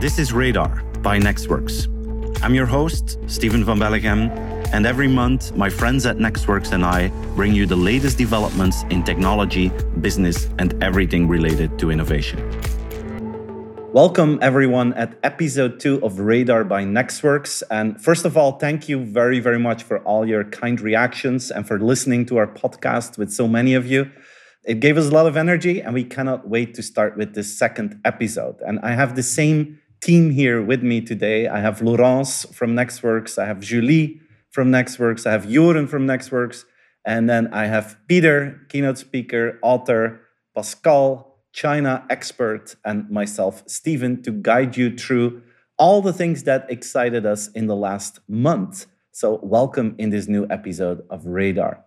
This is Radar by nexxworks. I'm your host, Steven Van Belleghem, and every month, my friends at nexxworks and I bring you the latest developments in technology, business, and everything related to innovation. Welcome, everyone, at episode two of Radar by nexxworks. And first of all, thank you very, very much for all your kind reactions and for listening to our podcast with so many of you. It gave us a lot of energy, and we cannot wait to start with this second episode. And I have the same team here with me today. I have Laurence from nexxworks, I have Julie from nexxworks, I have Joren from nexxworks, and then I have Peter, keynote speaker, author, Pascal, China expert, and myself, Steven, to guide you through all the things that excited us in the last month. So, welcome in this new episode of Radar.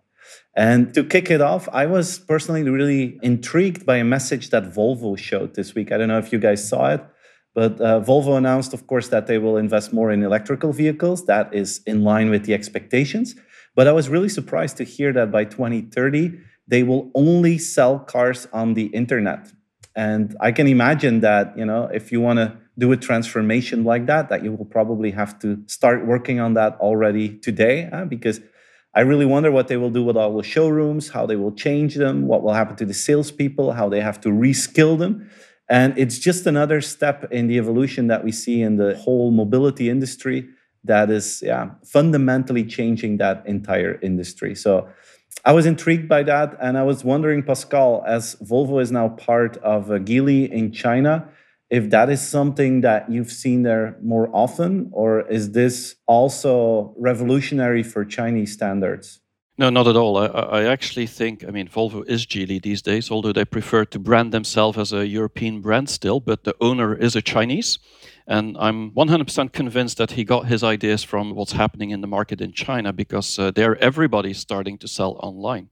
And to kick it off, I was personally really intrigued by a message that Volvo showed this week. I don't know if you guys saw it, but uh, Volvo announced, of course, that they will invest more in electrical vehicles. That is in line with the expectations. But I was really surprised to hear that by 2030, they will only sell cars on the internet. And I can imagine that, you know, if you want to do a transformation like that, that you will probably have to start working on that already today, huh? because I really wonder what they will do with all the showrooms, how they will change them, what will happen to the salespeople, how they have to reskill them. And it's just another step in the evolution that we see in the whole mobility industry that is yeah, fundamentally changing that entire industry. So I was intrigued by that, and I was wondering, Pascal, as Volvo is now part of uh, Geely in China, if that is something that you've seen there more often, or is this also revolutionary for Chinese standards? No, not at all. I, I, actually think, I mean, Volvo is Geely these days, although they prefer to brand themselves as a European brand still, but the owner is a Chinese. And I'm 100% convinced that he got his ideas from what's happening in the market in China because uh, there everybody's starting to sell online.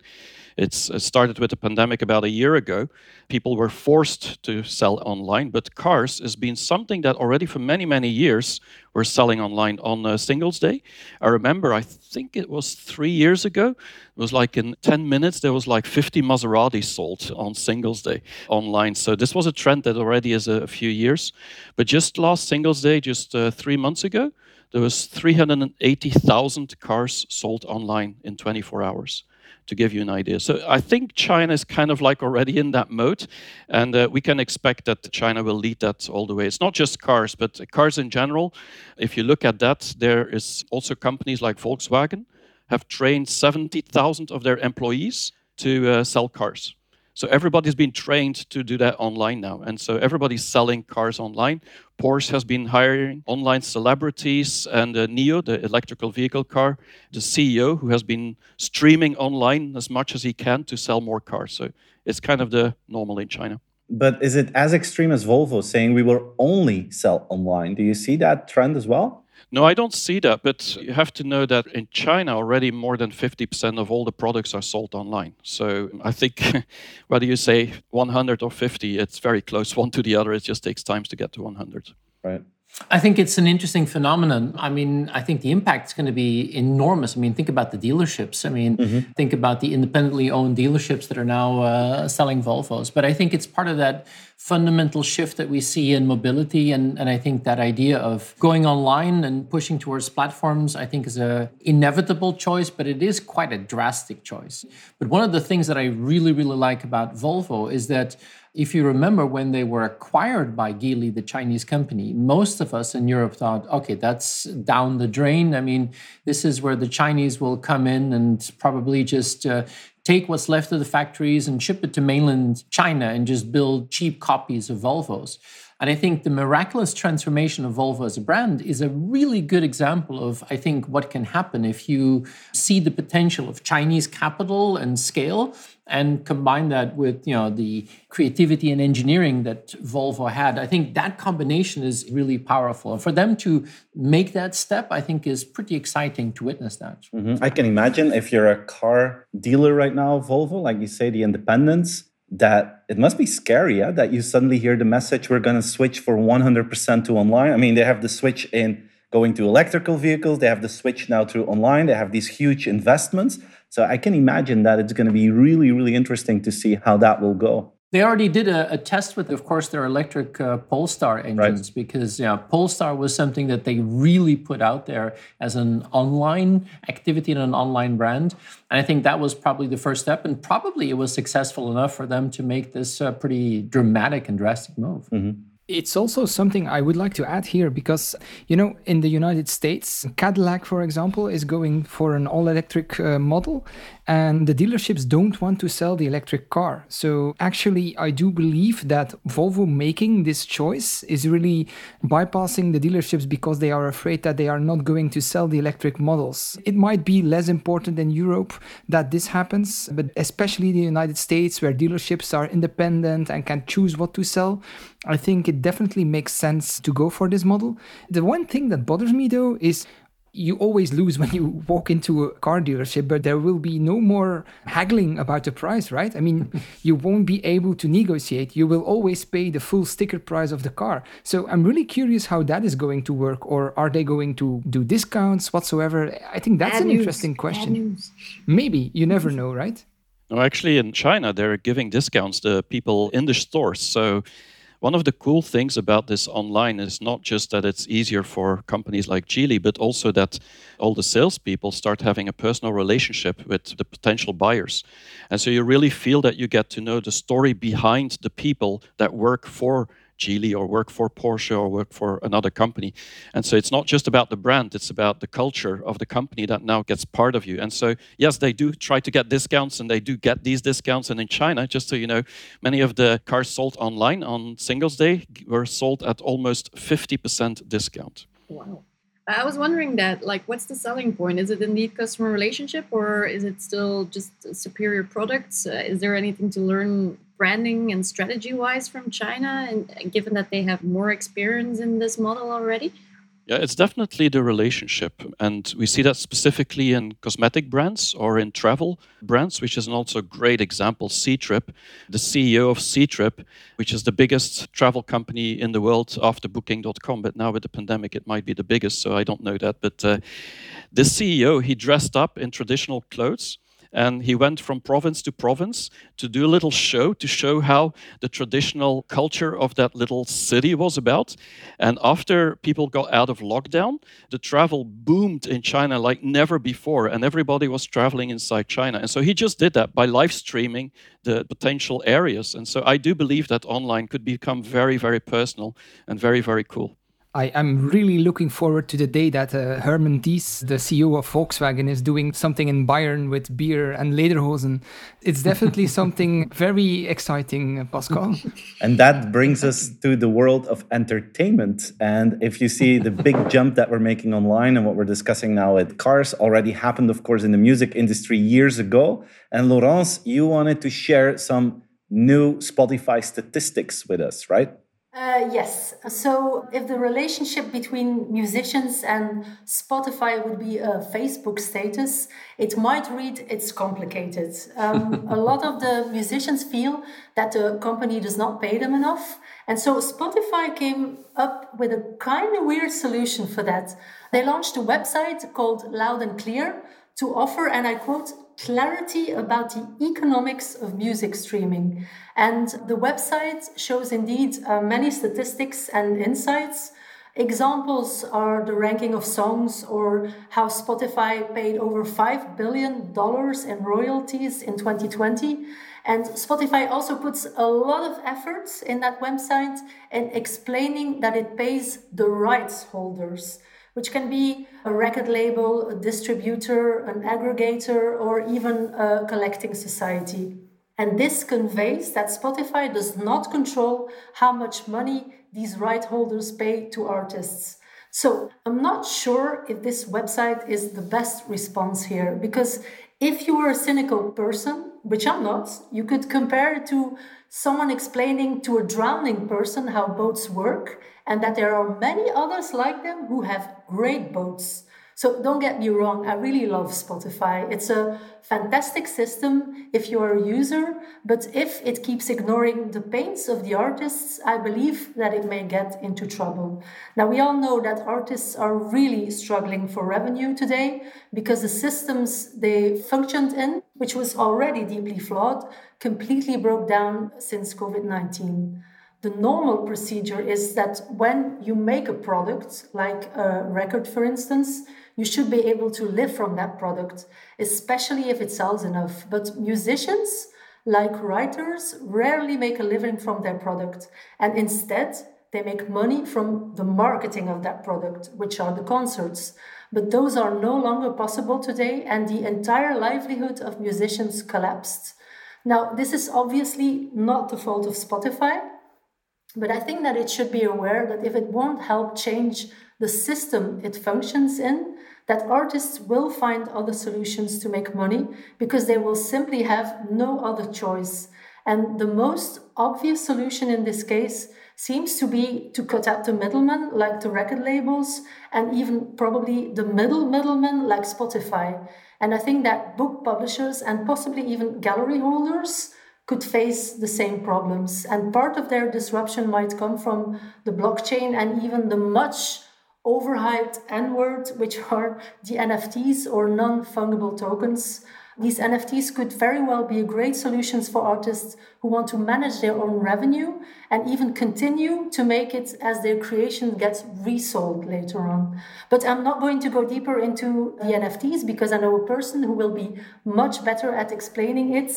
It's, it started with the pandemic about a year ago. People were forced to sell online, but cars has been something that already for many, many years were selling online on uh, Singles Day. I remember, I think it was three years ago, it was like in 10 minutes, there was like 50 Maseratis sold on Singles Day online. So this was a trend that already is a, a few years. But just last Singles Day, just uh, three months ago, there was 380,000 cars sold online in 24 hours to give you an idea. So I think China is kind of like already in that mode, and uh, we can expect that China will lead that all the way. It's not just cars, but cars in general. If you look at that, there is also companies like Volkswagen have trained 70,000 of their employees to uh, sell cars. So everybody's been trained to do that online now. And so everybody's selling cars online. Porsche has been hiring online celebrities and uh, NIO, the electrical vehicle car, the CEO who has been streaming online as much as he can to sell more cars. So it's kind of the normal in China. But is it as extreme as Volvo saying we will only sell online? Do you see that trend as well? No, I don't see that. But you have to know that in China, already more than 50% of all the products are sold online. So I think whether you say 100 or 50, it's very close one to the other. It just takes time to get to 100. Right. I think it's an interesting phenomenon. I mean, I think the impact is going to be enormous. I mean, think about the dealerships. I mean, mm-hmm. think about the independently owned dealerships that are now uh, selling Volvos. But I think it's part of that fundamental shift that we see in mobility. And, and I think that idea of going online and pushing towards platforms, I think is a inevitable choice, but it is quite a drastic choice. But one of the things that I really, really like about Volvo is that if you remember when they were acquired by Geely, the Chinese company, most of us in Europe thought, okay, that's down the drain. I mean, this is where the Chinese will come in and probably just uh, take what's left of the factories and ship it to mainland China and just build cheap copies of Volvos. And I think the miraculous transformation of Volvo as a brand is a really good example of, I think, what can happen if you see the potential of Chinese capital and scale and combine that with you know the creativity and engineering that Volvo had. I think that combination is really powerful. And for them to make that step, I think is pretty exciting to witness that. Mm-hmm. I can imagine if you're a car dealer right now, Volvo, like you say, the independence that it must be scary yeah, that you suddenly hear the message we're going to switch for 100% to online. I mean, they have the switch in going to electrical vehicles, they have the switch now to online, they have these huge investments. So I can imagine that it's going to be really, really interesting to see how that will go. They already did a, a, test with, of course, their electric uh, Polestar engines right. because yeah, Polestar was something that they really put out there as an online activity and an online brand. And I think that was probably the first step, and probably it was successful enough for them to make this uh, pretty dramatic and drastic move. Mm-hmm. It's also something I would like to add here because, you know, in the United States, Cadillac, for example, is going for an all electric uh, model and the dealerships don't want to sell the electric car. So actually, I do believe that Volvo making this choice is really bypassing the dealerships because they are afraid that they are not going to sell the electric models. It might be less important in Europe that this happens, but especially the United States, where dealerships are independent and can choose what to sell, I think it definitely makes sense to go for this model. The one thing that bothers me though is you always lose when you walk into a car dealership, but there will be no more haggling about the price, right? I mean, you won't be able to negotiate. You will always pay the full sticker price of the car. So I'm really curious how that is going to work, or are they going to do discounts whatsoever? I think that's Bad an news. interesting question. Maybe, you never know, right? No, actually, in China, they're giving discounts to people in the stores. So one of the cool things about this online is not just that it's easier for companies like Geely, but also that all the salespeople start having a personal relationship with the potential buyers. And so you really feel that you get to know the story behind the people that work for Geely or work for Porsche or work for another company. And so it's not just about the brand, it's about the culture of the company that now gets part of you. And so, yes, they do try to get discounts and they do get these discounts. And in China, just so you know, many of the cars sold online on Singles Day were sold at almost 50% discount. Wow. I was wondering that, like, what's the selling point? Is it indeed customer relationship, or is it still just superior products? Uh, is there anything to learn branding and strategy wise from China, and given that they have more experience in this model already? Yeah, it's definitely the relationship. And we see that specifically in cosmetic brands or in travel brands, which is also a great example. Ctrip, the CEO of Ctrip, which is the biggest travel company in the world after Booking.com, but now with the pandemic, it might be the biggest, so I don't know that. But uh, this CEO, he dressed up in traditional clothes and he went from province to province to do a little show to show how the traditional culture of that little city was about. And after people got out of lockdown, the travel boomed in China like never before, and everybody was traveling inside China. And so he just did that by live streaming the potential areas. And so I do believe that online could become very, very personal and very, very cool. I am really looking forward to the day that uh, Herman Diess, the CEO of Volkswagen, is doing something in Bayern with beer and lederhosen. It's definitely something very exciting, Pascal. And that brings us to the world of entertainment. And if you see the big jump that we're making online and what we're discussing now at cars already happened, of course, in the music industry years ago. And Laurence, you wanted to share some new Spotify statistics with us, right? Uh, yes. So if the relationship between musicians and Spotify would be a Facebook status, it might read it's complicated. Um, a lot of the musicians feel that the company does not pay them enough. And so Spotify came up with a kind of weird solution for that. They launched a website called Loud and Clear to offer, and I quote, clarity about the economics of music streaming. And the website shows indeed uh, many statistics and insights. Examples are the ranking of songs or how Spotify paid over $5 billion in royalties in 2020. And Spotify also puts a lot of efforts in that website in explaining that it pays the rights holders which can be a record label, a distributor, an aggregator, or even a collecting society. And this conveys that Spotify does not control how much money these right holders pay to artists. So I'm not sure if this website is the best response here because if you are a cynical person, which I'm not, you could compare it to someone explaining to a drowning person how boats work and that there are many others like them who have great boats. So don't get me wrong, I really love Spotify. It's a fantastic system if you're a user, but if it keeps ignoring the pains of the artists, I believe that it may get into trouble. Now, we all know that artists are really struggling for revenue today because the systems they functioned in, which was already deeply flawed, completely broke down since COVID 19 the normal procedure is that when you make a product, like a record, for instance, you should be able to live from that product, especially if it sells enough. But musicians, like writers, rarely make a living from their product. And instead, they make money from the marketing of that product, which are the concerts. But those are no longer possible today, and the entire livelihood of musicians collapsed. Now, this is obviously not the fault of Spotify, but I think that it should be aware that if it won't help change the system it functions in, that artists will find other solutions to make money because they will simply have no other choice. And the most obvious solution in this case seems to be to cut out the middlemen like the record labels and even probably the middle middlemen like Spotify. And I think that book publishers and possibly even gallery holders could face the same problems. And part of their disruption might come from the blockchain and even the much overhyped N word, which are the NFTs or non fungible tokens. These NFTs could very well be great solutions for artists who want to manage their own revenue and even continue to make it as their creation gets resold later on. But I'm not going to go deeper into the NFTs because I know a person who will be much better at explaining it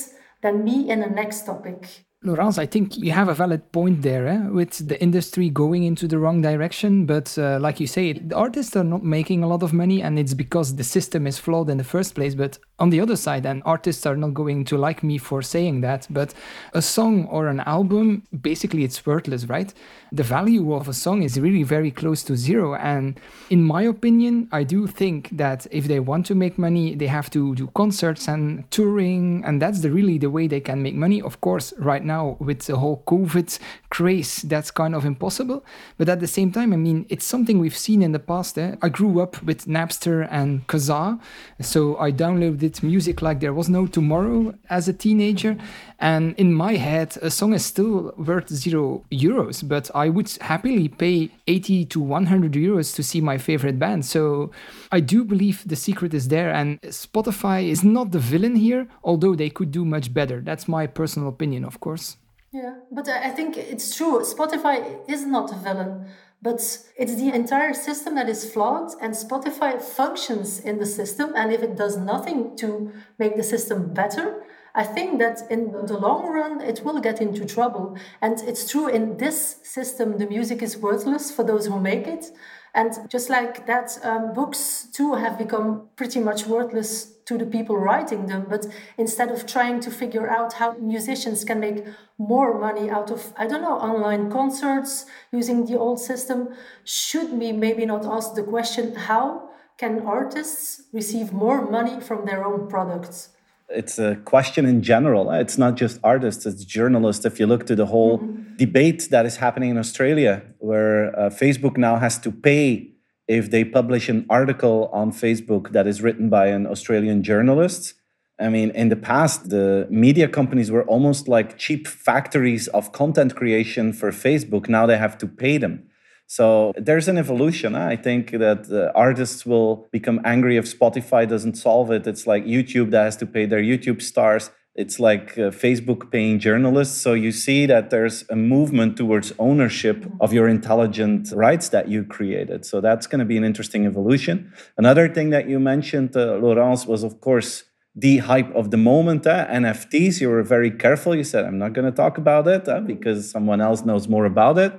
than me in the next topic. Laurence, I think you have a valid point there eh? with the industry going into the wrong direction. But uh, like you say, the artists are not making a lot of money, and it's because the system is flawed in the first place. But on the other side, and artists are not going to like me for saying that, but a song or an album, basically, it's worthless, right? The value of a song is really very close to zero. And in my opinion, I do think that if they want to make money, they have to do concerts and touring, and that's the, really the way they can make money. Of course, right now with the whole COVID craze, that's kind of impossible. But at the same time, I mean, it's something we've seen in the past. Eh? I grew up with Napster and Kazaa, so I downloaded music like there was no tomorrow as a teenager. And in my head, a song is still worth zero euros, but I would happily pay 80 to 100 euros to see my favorite band. So I do believe the secret is there, and Spotify is not the villain here, although they could do much better. That's my personal opinion, of course. Yeah, but I think it's true. Spotify is not a villain, but it's the entire system that is flawed, and Spotify functions in the system. And if it does nothing to make the system better, I think that in the long run, it will get into trouble. And it's true in this system, the music is worthless for those who make it. And just like that, um, books too have become pretty much worthless to the people writing them. But instead of trying to figure out how musicians can make more money out of, I don't know, online concerts using the old system, should we maybe not ask the question how can artists receive more money from their own products? It's a question in general. It's not just artists, it's journalists. If you look to the whole mm-hmm. debate that is happening in Australia, where uh, Facebook now has to pay if they publish an article on Facebook that is written by an Australian journalist. I mean, in the past, the media companies were almost like cheap factories of content creation for Facebook. Now they have to pay them. So there's an evolution. I think that uh, artists will become angry if Spotify doesn't solve it. It's like YouTube that has to pay their YouTube stars. It's like uh, Facebook paying journalists. So you see that there's a movement towards ownership of your intelligent rights that you created. So that's going to be an interesting evolution. Another thing that you mentioned, uh, Laurence, was of course the hype of the moment. Uh, NFTs, you were very careful. You said, I'm not going to talk about it uh, because someone else knows more about it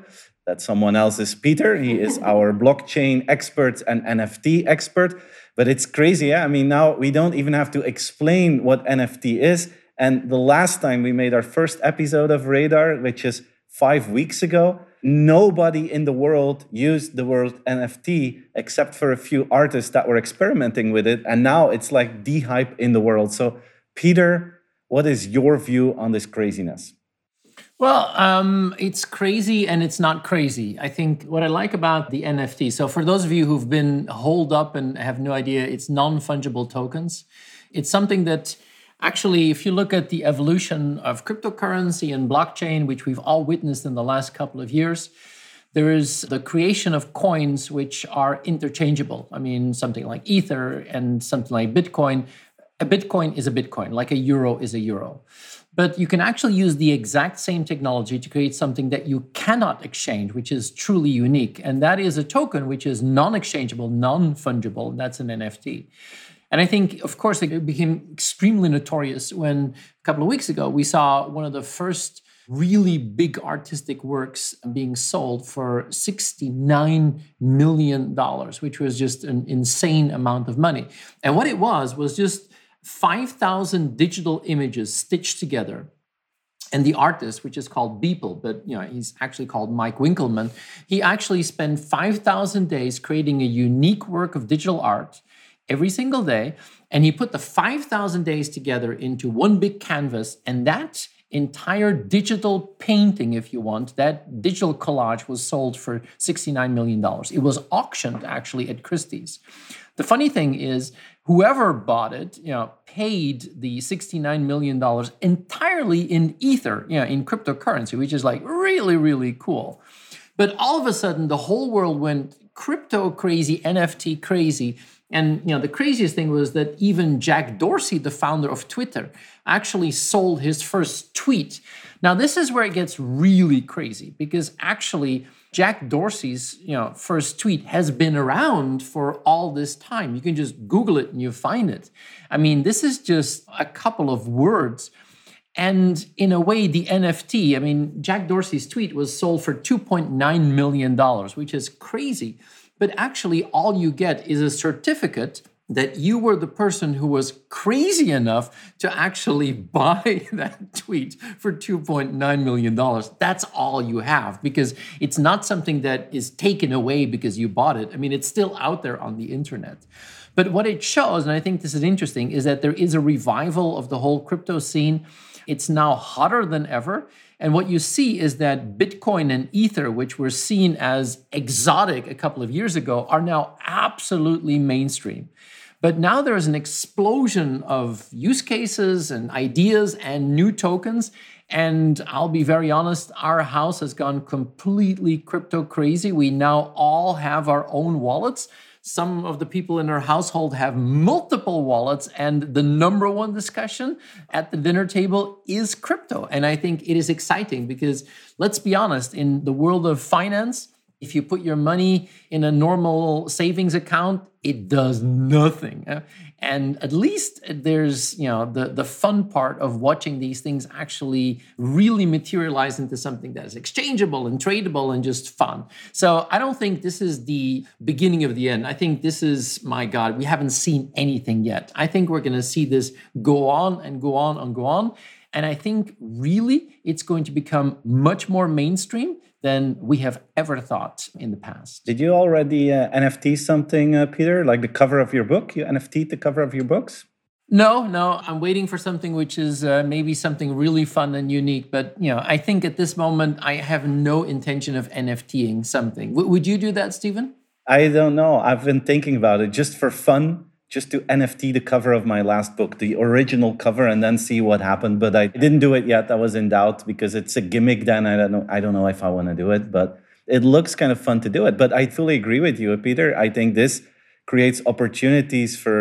that someone else is Peter. He is our blockchain expert and NFT expert. But it's crazy. Yeah? I mean, now we don't even have to explain what NFT is. And the last time we made our first episode of Radar, which is five weeks ago, nobody in the world used the word NFT except for a few artists that were experimenting with it. And now it's like the hype in the world. So, Peter, what is your view on this craziness? Well, um, it's crazy and it's not crazy. I think what I like about the NFT. So, for those of you who've been holed up and have no idea, it's non fungible tokens. It's something that actually, if you look at the evolution of cryptocurrency and blockchain, which we've all witnessed in the last couple of years, there is the creation of coins which are interchangeable. I mean, something like Ether and something like Bitcoin. A Bitcoin is a Bitcoin, like a euro is a euro. But you can actually use the exact same technology to create something that you cannot exchange, which is truly unique. And that is a token which is non exchangeable, non fungible. That's an NFT. And I think, of course, it became extremely notorious when a couple of weeks ago we saw one of the first really big artistic works being sold for $69 million, which was just an insane amount of money. And what it was was just 5,000 digital images stitched together. And the artist, which is called Beeple, but you know he's actually called Mike Winkelmann, he actually spent 5,000 days creating a unique work of digital art every single day. And he put the 5,000 days together into one big canvas. And that entire digital painting, if you want, that digital collage was sold for $69 million. It was auctioned actually at Christie's. The funny thing is, whoever bought it, you know, paid the $69 million entirely in Ether, you know, in cryptocurrency, which is like really, really cool. But all of a sudden, the whole world went crypto crazy, NFT crazy. And you know, the craziest thing was that even Jack Dorsey, the founder of Twitter, actually sold his first tweet. Now, this is where it gets really crazy because actually Jack Dorsey's you know first tweet has been around for all this time. You can just Google it and you find it. I mean, this is just a couple of words. And in a way, the NFT, I mean, Jack Dorsey's tweet was sold for $2.9 million, which is crazy. But actually, all you get is a certificate that you were the person who was crazy enough to actually buy that tweet for $2.9 million. That's all you have because it's not something that is taken away because you bought it. I mean, it's still out there on the internet. But what it shows, and I think this is interesting, is that there is a revival of the whole crypto scene. It's now hotter than ever. And what you see is that Bitcoin and Ether, which were seen as exotic a couple of years ago, are now absolutely mainstream. But now there is an explosion of use cases and ideas and new tokens. And I'll be very honest, our house has gone completely crypto crazy. We now all have our own wallets. Some of the people in our household have multiple wallets, and the number one discussion at the dinner table is crypto. And I think it is exciting because let's be honest, in the world of finance, if you put your money in a normal savings account, it does nothing. And at least there's, you know, the, the fun part of watching these things actually really materialize into something that is exchangeable and tradable and just fun. So I don't think this is the beginning of the end. I think this is, my God, we haven't seen anything yet. I think we're going to see this go on and go on and go on. And I think really it's going to become much more mainstream than we have ever thought in the past. Did you already uh, NFT something, uh, Peter? Like the cover of your book? You NFT the cover of your books? No, no. I'm waiting for something which is uh, maybe something really fun and unique. But you know, I think at this moment I have no intention of NFTing something. W- would you do that, Steven? I don't know. I've been thinking about it just for fun just to NFT the cover of my last book, the original cover, and then see what happened. But I didn't do it yet. I was in doubt because it's a gimmick. Then I don't know. I don't know if I want to do it, but it looks kind of fun to do it. But I fully agree with you, Peter. I think this creates opportunities for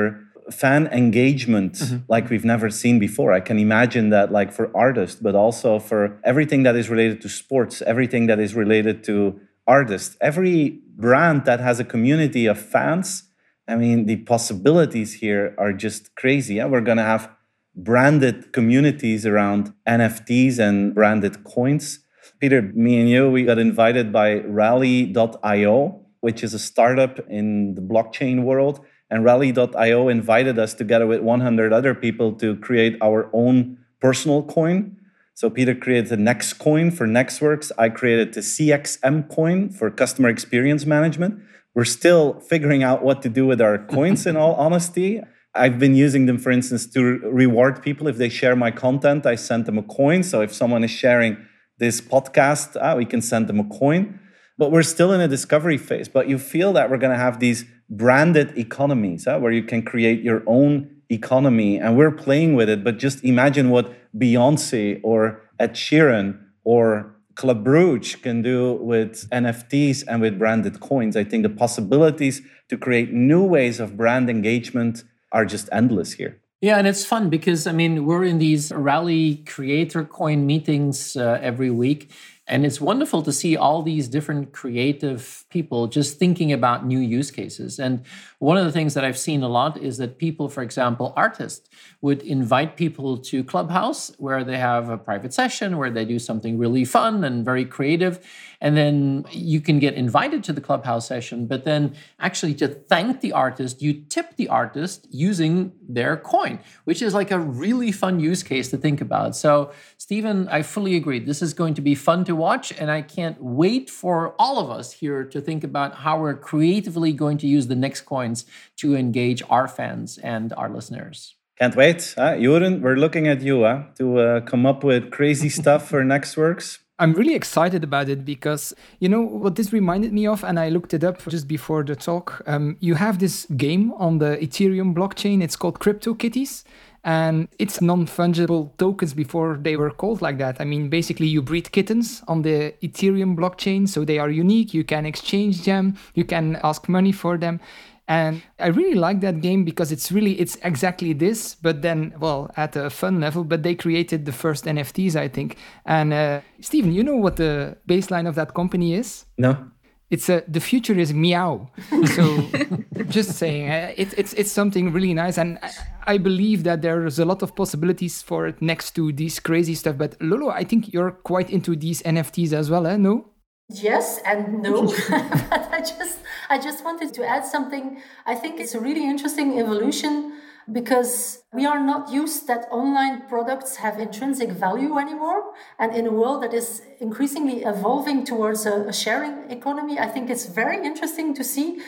fan engagement mm-hmm. like we've never seen before. I can imagine that like for artists, but also for everything that is related to sports, everything that is related to artists, every brand that has a community of fans I mean, the possibilities here are just crazy. Yeah? We're going to have branded communities around NFTs and branded coins. Peter, me and you, we got invited by Rally.io, which is a startup in the blockchain world. And Rally.io invited us together with 100 other people to create our own personal coin. So Peter created the Next coin for nexxworks. I created the CXM coin for customer experience management. We're still figuring out what to do with our coins, in all honesty. I've been using them, for instance, to reward people. If they share my content, I send them a coin. So if someone is sharing this podcast, ah, we can send them a coin. But we're still in a discovery phase. But you feel that we're going to have these branded economies ah, where you can create your own economy. And we're playing with it. But just imagine what Beyonce or Ed Sheeran or Club Brugge can do with NFTs and with branded coins. I think the possibilities to create new ways of brand engagement are just endless here. Yeah, and it's fun because I mean we're in these rally creator coin meetings uh, every week, and it's wonderful to see all these different creative people just thinking about new use cases. And one of the things that I've seen a lot is that people, for example, artists, would invite people to Clubhouse where they have a private session where they do something really fun and very creative. And then you can get invited to the Clubhouse session, but then actually to thank the artist, you tip the artist using their coin, which is like a really fun use case to think about. So, Steven, I fully agree. This is going to be fun to watch, and I can't wait for all of us here to think about how we're creatively going to use the next coins to engage our fans and our listeners. Can't wait. Uh, Joren, we're looking at you uh, to uh, come up with crazy stuff for nexxworks. I'm really excited about it because you know what this reminded me of, and I looked it up just before the talk. Um, you have this game on the Ethereum blockchain. It's called CryptoKitties, and it's non-fungible tokens before they were called like that. I mean, basically, you breed kittens on the Ethereum blockchain, so they are unique. You can exchange them. You can ask money for them and i really like that game because it's really it's exactly this but then well at a fun level but they created the first nfts i think. And uh, steven you know what the baseline of that company is? No. It's a the future is meow. So just saying uh, it, it's it's something really nice. And I, I believe that there's a lot of possibilities for it next to these crazy stuff. But lolo i think you're quite into these nfts as well eh? no Yes and no. but I just I just wanted to add something. I think it's a really interesting evolution because we are not used that online products have intrinsic value anymore and in a world that is increasingly evolving towards a, a sharing economy i think it's very interesting to see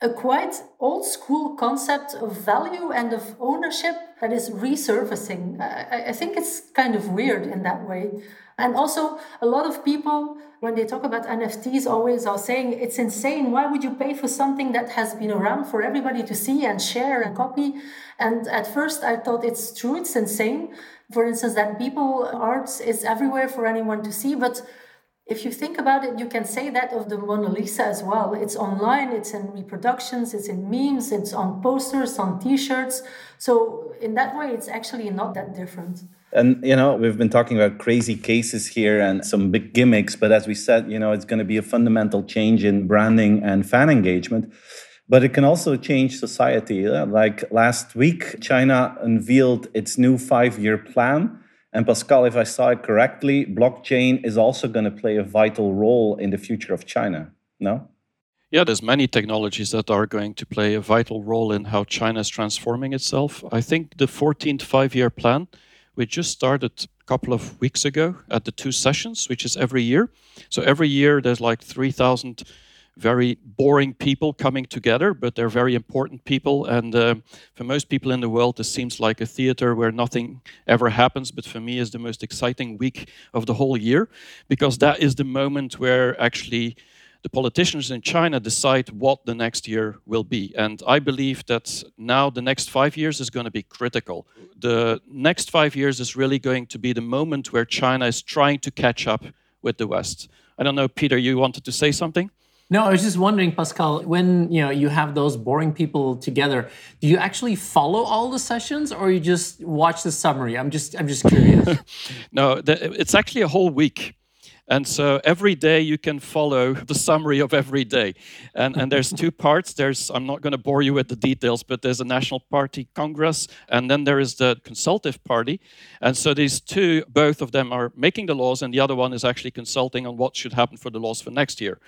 a quite old school concept of value and of ownership that is resurfacing I, I think it's kind of weird in that way and also, a lot of people, when they talk about NFTs, always are saying it's insane. Why would you pay for something that has been around for everybody to see and share and copy? And at first, I thought it's true, it's insane. For instance, that people art is everywhere for anyone to see, but if you think about it, you can say that of the Mona Lisa as well. It's online, it's in reproductions, it's in memes, it's on posters, on t shirts. So, in that way, it's actually not that different. And, you know, we've been talking about crazy cases here and some big gimmicks, but as we said, you know, it's going to be a fundamental change in branding and fan engagement. But it can also change society. Like last week, China unveiled its new five year plan and Pascal, if I saw it correctly, blockchain is also going to play a vital role in the future of China. No? Yeah, there's many technologies that are going to play a vital role in how China is transforming itself. I think the 14th five-year plan, we just started a couple of weeks ago at the two sessions, which is every year. So every year there's like 3,000 very boring people coming together, but they're very important people. And uh, for most people in the world, this seems like a theater where nothing ever happens. But for me, is the most exciting week of the whole year because that is the moment where actually the politicians in China decide what the next year will be. And I believe that now the next five years is going to be critical. The next five years is really going to be the moment where China is trying to catch up with the West. I don't know, Peter, you wanted to say something? No, I was just wondering, Pascal, when you know you have those boring people together, do you actually follow all the sessions, or you just watch the summary? I'm just, I'm just curious. no, the, it's actually a whole week. And so every day you can follow the summary of every day. And, and there's two parts. There's, I'm not going to bore you with the details, but there's a National Party Congress, and then there is the Consultative Party. And so these two, both of them are making the laws, and the other one is actually consulting on what should happen for the laws for next year.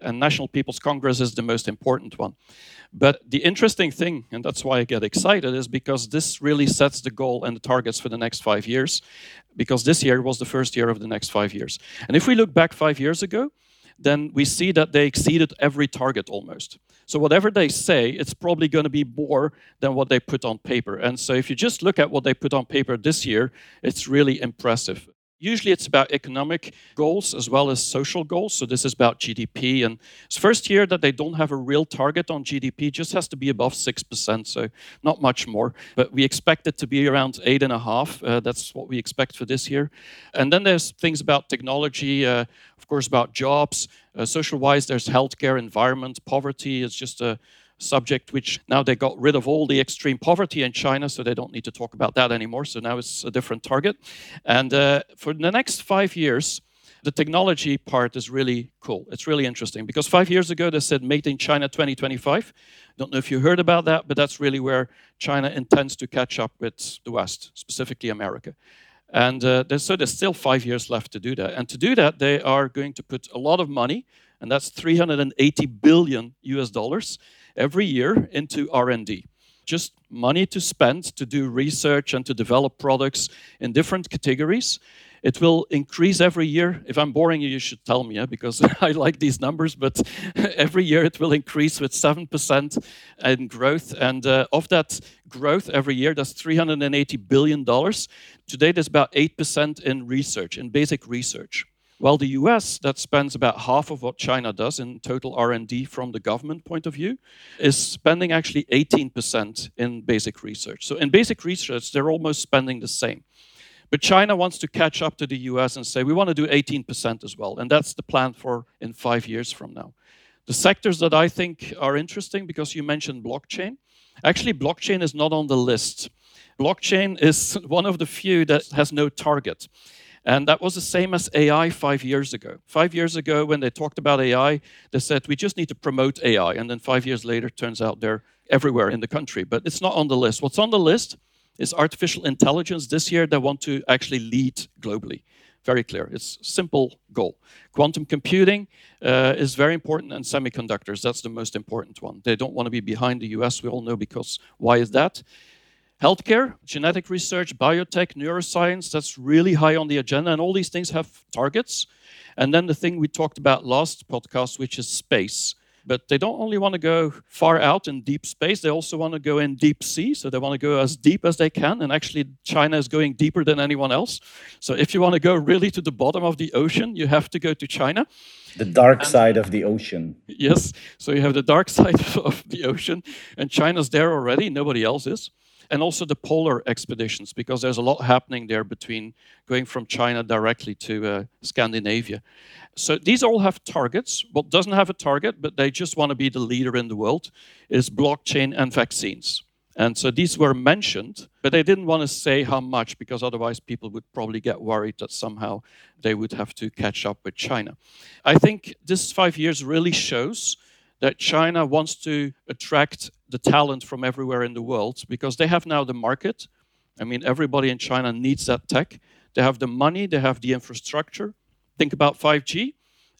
And National People's Congress is the most important one. But the interesting thing, and that's why I get excited, is because this really sets the goal and the targets for the next five years, because this year was the first year of the next five years. And if we look back five years ago, then we see that they exceeded every target almost. So whatever they say, it's probably going to be more than what they put on paper. And so if you just look at what they put on paper this year, it's really impressive. Usually it's about economic goals as well as social goals. So this is about GDP. And it's first year that they don't have a real target on GDP, just has to be above 6%, so not much more. But we expect it to be around 8.5. Uh, that's what we expect for this year. And then there's things about technology, uh, of course, about jobs. Uh, social wise, there's healthcare, environment, poverty. It's just a subject which now they got rid of all the extreme poverty in China, so they don't need to talk about that anymore. So now it's a different target. And uh, for the next five years, the technology part is really cool. It's really interesting because five years ago they said made in China 2025. Don't know if you heard about that, but that's really where China intends to catch up with the West, specifically America. And uh, there's, so there's still five years left to do that. And to do that, they are going to put a lot of money, and that's 380 billion US dollars every year into R&D. Just money to spend to do research and to develop products in different categories. It will increase every year. If I'm boring you, you should tell me, yeah, because I like these numbers. But every year it will increase with 7% in growth. And uh, of that growth every year, that's $380 billion. Today, there's about 8% in research, in basic research. While the US, that spends about half of what China does in total R&D from the government point of view, is spending actually 18% in basic research. So in basic research, they're almost spending the same. But China wants to catch up to the US and say, we want to do 18% as well. And that's the plan for in five years from now. The sectors that I think are interesting, because you mentioned blockchain, actually, blockchain is not on the list. Blockchain is one of the few that has no target. And that was the same as AI five years ago. Five years ago, when they talked about AI, they said, we just need to promote AI. And then five years later, turns out they're everywhere in the country. But it's not on the list. What's on the list is artificial intelligence. This year, they want to actually lead globally. Very clear. It's simple goal. Quantum computing uh, is very important, and semiconductors, that's the most important one. They don't want to be behind the US, we all know because why is that? Healthcare, genetic research, biotech, neuroscience, that's really high on the agenda. And all these things have targets. And then the thing we talked about last podcast, which is space. But they don't only want to go far out in deep space, they also want to go in deep sea. So they want to go as deep as they can. And actually, China is going deeper than anyone else. So if you want to go really to the bottom of the ocean, you have to go to China. The dark and, side of the ocean. Yes. So you have the dark side of the ocean, and China's there already, nobody else is and also the polar expeditions, because there's a lot happening there between going from China directly to uh, Scandinavia. So these all have targets. What doesn't have a target, but they just want to be the leader in the world, is blockchain and vaccines. And so these were mentioned, but they didn't want to say how much because otherwise people would probably get worried that somehow they would have to catch up with China. I think this five years really shows that China wants to attract the talent from everywhere in the world because they have now the market. I mean, everybody in China needs that tech. They have the money, they have the infrastructure. Think about 5G.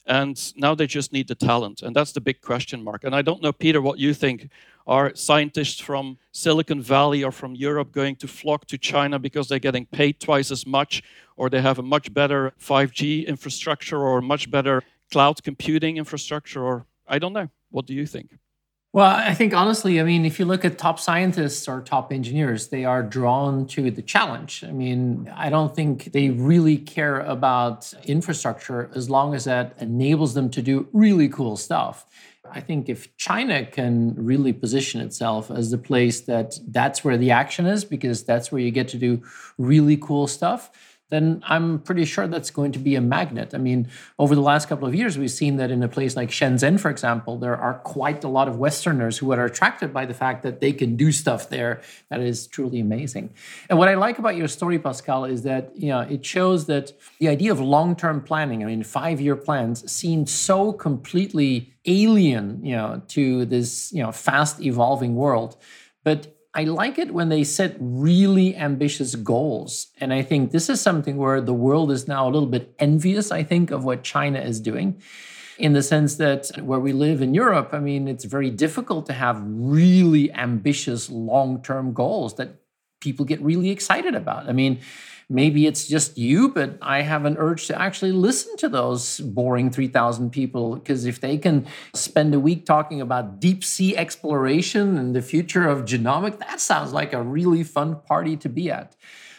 And now they just need the talent. And that's the big question mark. And I don't know, Peter, what you think. Are scientists from Silicon Valley or from Europe going to flock to China because they're getting paid twice as much, or they have a much better 5G infrastructure, or much better cloud computing infrastructure, or I don't know. What do you think? Well, I think honestly, I mean, if you look at top scientists or top engineers, they are drawn to the challenge. I mean, I don't think they really care about infrastructure as long as that enables them to do really cool stuff. I think if China can really position itself as the place that that's where the action is, because that's where you get to do really cool stuff, then I'm pretty sure that's going to be a magnet. I mean, over the last couple of years, we've seen that in a place like Shenzhen, for example, there are quite a lot of Westerners who are attracted by the fact that they can do stuff there that is truly amazing. And what I like about your story, Pascal, is that you know it shows that the idea of long-term planning, I mean, five-year plans, seem so completely alien, you know, to this you know fast evolving world. But I like it when they set really ambitious goals. And I think this is something where the world is now a little bit envious, I think, of what China is doing. In the sense that where we live in Europe, I mean, it's very difficult to have really ambitious long term goals that people get really excited about. I mean, maybe it's just you, but I have an urge to actually listen to those boring 3,000 people because if they can spend a week talking about deep sea exploration and the future of genomic, that sounds like a really fun party to be at.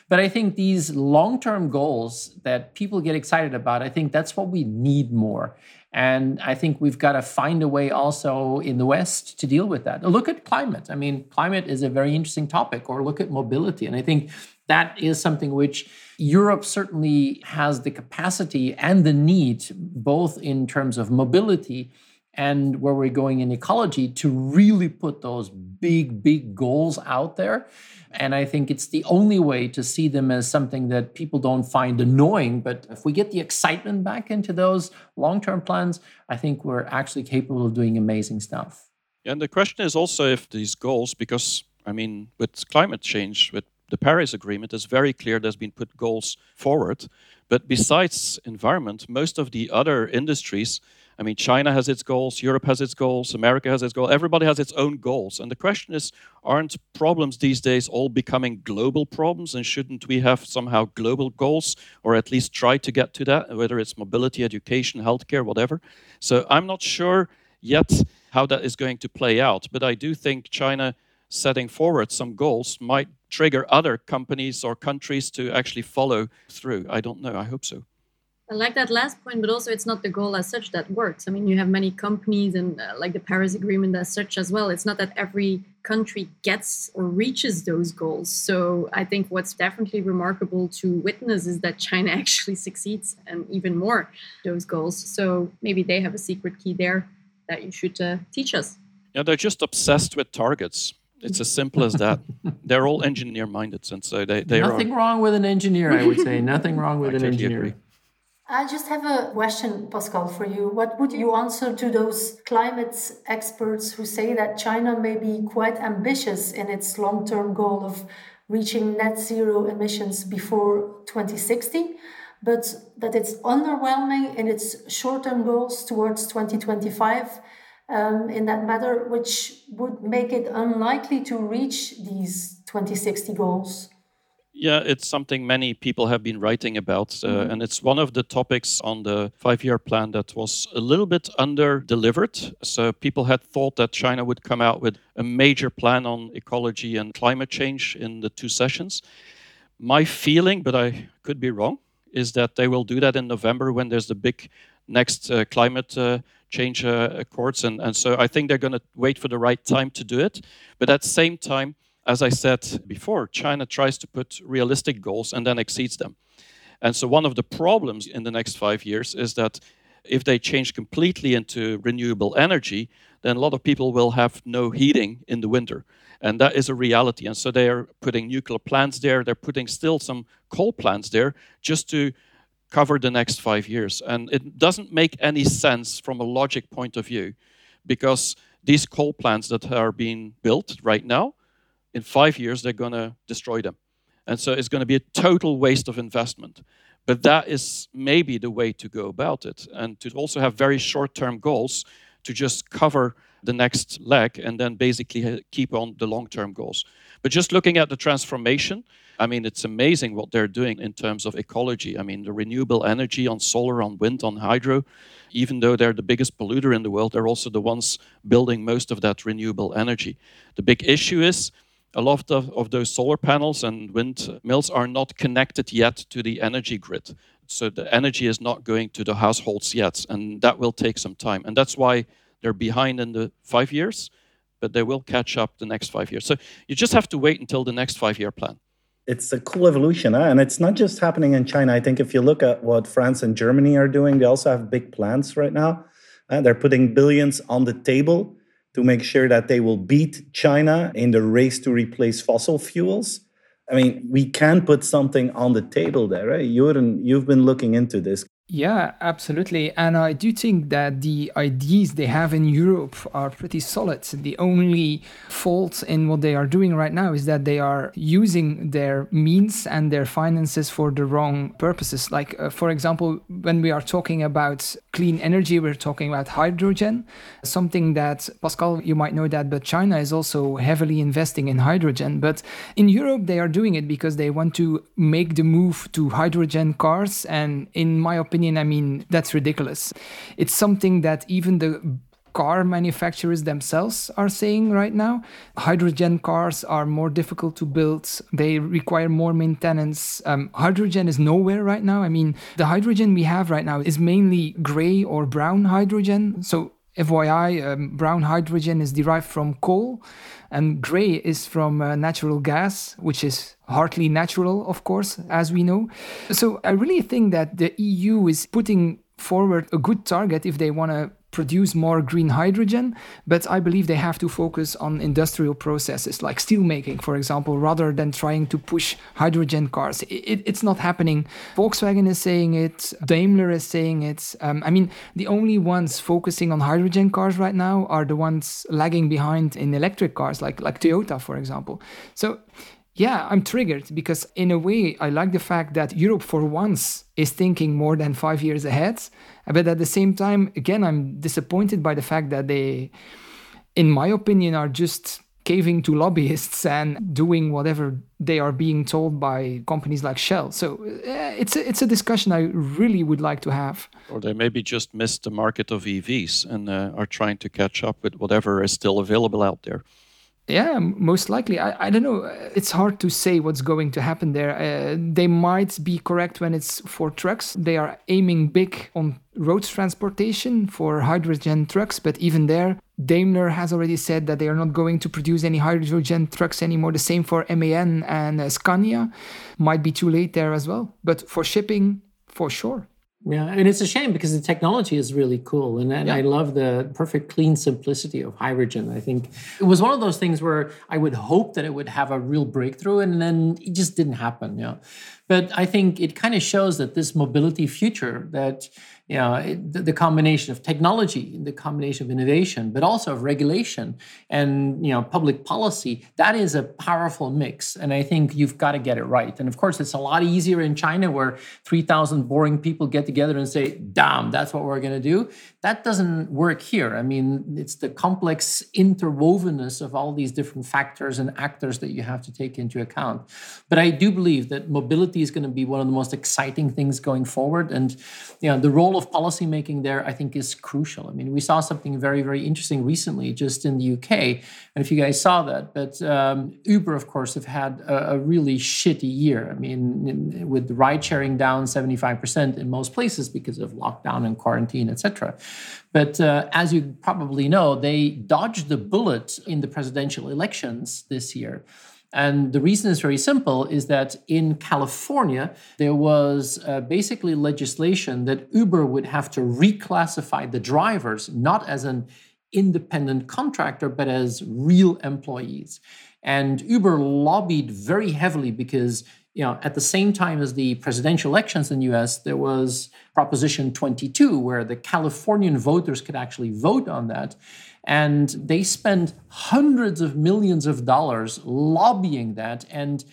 But I think these long term goals that people get excited about, I think that's what we need more. And I think we've got to find a way also in the West to deal with that. Look at climate. I mean, climate is a very interesting topic, or look at mobility. And I think that is something which Europe certainly has the capacity and the need, both in terms of mobility and where we're going in ecology, to really put those big, big goals out there. And I think it's the only way to see them as something that people don't find annoying. But if we get the excitement back into those long term plans, I think we're actually capable of doing amazing stuff. And the question is also if these goals, because I mean, with climate change, with the Paris Agreement, it's very clear there's been put goals forward. But besides environment, most of the other industries I mean, China has its goals, Europe has its goals, America has its goals, everybody has its own goals. And the question is aren't problems these days all becoming global problems? And shouldn't we have somehow global goals or at least try to get to that, whether it's mobility, education, healthcare, whatever? So I'm not sure yet how that is going to play out. But I do think China setting forward some goals might trigger other companies or countries to actually follow through. I don't know. I hope so. I like that last point, but also it's not the goal as such that works. I mean, you have many companies and uh, like the Paris Agreement as such as well. It's not that every country gets or reaches those goals. So I think what's definitely remarkable to witness is that China actually succeeds and even more those goals. So maybe they have a secret key there that you should uh, teach us. Yeah, they're just obsessed with targets. It's as simple as that. they're all engineer minded, and so they they are nothing are, wrong with an engineer. I would say nothing wrong with I an totally engineer. Agree. I just have a question, Pascal, for you. What would you answer to those climate experts who say that China may be quite ambitious in its long term goal of reaching net zero emissions before 2060, but that it's underwhelming in its short term goals towards 2025 um, in that matter, which would make it unlikely to reach these 2060 goals? Yeah, it's something many people have been writing about, uh, mm-hmm. and it's one of the topics on the five year plan that was a little bit under delivered. So, people had thought that China would come out with a major plan on ecology and climate change in the two sessions. My feeling, but I could be wrong, is that they will do that in November when there's the big next uh, climate uh, change uh, accords. And, and so, I think they're going to wait for the right time to do it. But at the same time, as I said before, China tries to put realistic goals and then exceeds them. And so, one of the problems in the next five years is that if they change completely into renewable energy, then a lot of people will have no heating in the winter. And that is a reality. And so, they are putting nuclear plants there, they're putting still some coal plants there just to cover the next five years. And it doesn't make any sense from a logic point of view because these coal plants that are being built right now in five years they're going to destroy them. And so it's going to be a total waste of investment. But that is maybe the way to go about it. And to also have very short term goals to just cover the next leg and then basically uh, keep on the long term goals. But just looking at the transformation, I mean, it's amazing what they're doing in terms of ecology. I mean, the renewable energy on solar, on wind, on hydro, even though they're the biggest polluter in the world, they're also the ones building most of that renewable energy. The big issue is a lot of, of those solar panels and windmills are not connected yet to the energy grid. So the energy is not going to the households yet, and that will take some time. And that's why they're behind in the five years, but they will catch up the next five years. So you just have to wait until the next five year plan. It's a cool evolution, huh? and it's not just happening in China. I think if you look at what France and Germany are doing, they also have big plans right now. Uh, they're putting billions on the table to make sure that they will beat China in the race to replace fossil fuels. I mean, we can put something on the table there, right? you've been looking into this. Yeah, absolutely. And I do think that the ideas they have in Europe are pretty solid. The only fault in what they are doing right now is that they are using their means and their finances for the wrong purposes. Like, uh, for example, when we are talking about clean energy, we're talking about hydrogen, something that, Pascal, you might know that, but China is also heavily investing in hydrogen. But in Europe, they are doing it because they want to make the move to hydrogen cars. And in my opinion, opinion, I mean, that's ridiculous. It's something that even the car manufacturers themselves are saying right now. Hydrogen cars are more difficult to build, they require more maintenance. Um, hydrogen is nowhere right now. I mean, the hydrogen we have right now is mainly gray or brown hydrogen. So, FYI, um, brown hydrogen is derived from coal, and gray is from uh, natural gas, which is hardly natural, of course, as we know. So, I really think that the EU is putting forward a good target if they want to produce more green hydrogen, but I believe they have to focus on industrial processes like steelmaking, for example, rather than trying to push hydrogen cars. It, it, it's not happening. Volkswagen is saying it, Daimler is saying it. Um, I mean, the only ones focusing on hydrogen cars right now are the ones lagging behind in electric cars, like, like Toyota, for example. So yeah, I'm triggered because in a way, I like the fact that Europe for once is thinking more than five years ahead. But at the same time, again, I'm disappointed by the fact that they, in my opinion, are just caving to lobbyists and doing whatever they are being told by companies like Shell. So uh, it's a, it's a discussion I really would like to have. Or they maybe just missed the market of EVs and uh, are trying to catch up with whatever is still available out there. Yeah, most likely. I, I don't know. It's hard to say what's going to happen there. Uh, they might be correct when it's for trucks. They are aiming big on road transportation for hydrogen trucks, but even there, Daimler has already said that they are not going to produce any hydrogen trucks anymore. The same for MAN and uh, Scania. Might be too late there as well. But for shipping, for sure. Yeah, and it's a shame because the technology is really cool, and, and yeah. I love the perfect clean simplicity of hydrogen. I think it was one of those things where I would hope that it would have a real breakthrough, and then it just didn't happen. Yeah, but I think it kind of shows that this mobility future that you know, it, the, the, combination of technology, the combination of innovation, but also of regulation and you know public policy, that is a powerful mix. And I think you've got to get it right. And of course, it's a lot easier in China where 3,000 boring people get together and say, damn, that's what we're going to do. That doesn't work here. I mean, it's the complex interwovenness of all these different factors and actors that you have to take into account. But I do believe that mobility is going to be one of the most exciting things going forward. And you know, the role role of policymaking there, I think, is crucial. I mean, we saw something very, very interesting recently just in the UK. And if you guys saw that, but um, Uber, of course, have had a, a really shitty year. I mean, in, with ride sharing down 75% in most places because of lockdown and quarantine, etc. But uh, as you probably know, they dodged the bullet in the presidential elections this year. And the reason is very simple is that in California, there was uh, basically legislation that Uber would have to reclassify the drivers not as an independent contractor, but as real employees. And Uber lobbied very heavily because you know, at the same time as the presidential elections in the US, there was Proposition 22, where the Californian voters could actually vote on that. And they spend hundreds of millions of dollars lobbying that. And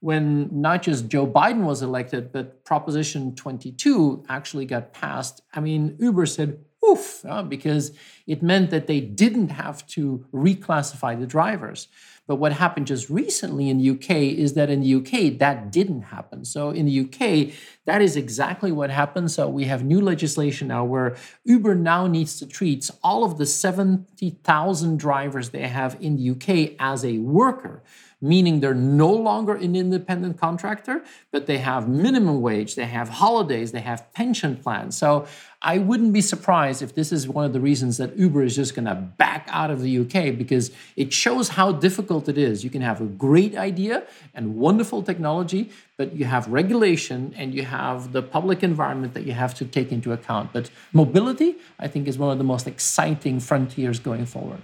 when not just Joe Biden was elected, but Proposition 22 actually got passed, I mean, Uber said, oof, uh, because it meant that they didn't have to reclassify the drivers. But what happened just recently in the UK is that in the UK, that didn't happen. So in the UK, that is exactly what happened. So we have new legislation now where Uber now needs to treat all of the 70,000 drivers they have in the UK as a worker meaning they're no longer an independent contractor, but they have minimum wage, they have holidays, they have pension plans. So I wouldn't be surprised if this is one of the reasons that Uber is just going to back out of the UK because it shows how difficult it is. You can have a great idea and wonderful technology, but you have regulation and you have the public environment that you have to take into account. But mobility, I think, is one of the most exciting frontiers going forward.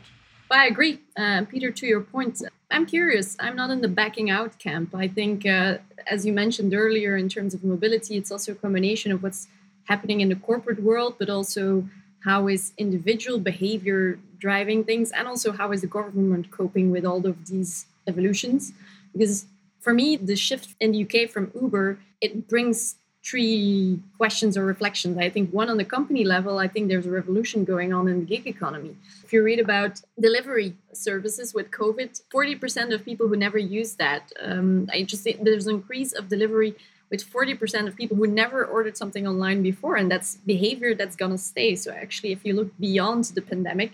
I agree, uh, Peter. To your point, I'm curious. I'm not in the backing out camp. I think, uh, as you mentioned earlier, in terms of mobility, it's also a combination of what's happening in the corporate world, but also how is individual behavior driving things, and also how is the government coping with all of these evolutions. Because for me, the shift in the UK from Uber it brings three questions or reflections. I think one on the company level, I think there's a revolution going on in the gig economy. If you read about delivery services with COVID, 40% of people who never use that, um, I just there's an increase of delivery with 40% of people who never ordered something online before. And that's behavior that's going to stay. So, actually, if you look beyond the pandemic,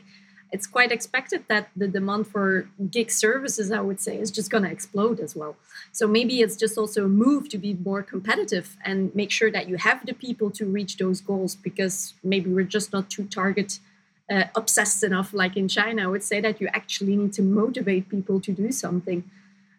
it's quite expected that the demand for gig services, I would say, is just going to explode as well. So maybe it's just also a move to be more competitive and make sure that you have the people to reach those goals because maybe we're just not too target uh, obsessed enough, like in China. I would say that you actually need to motivate people to do something.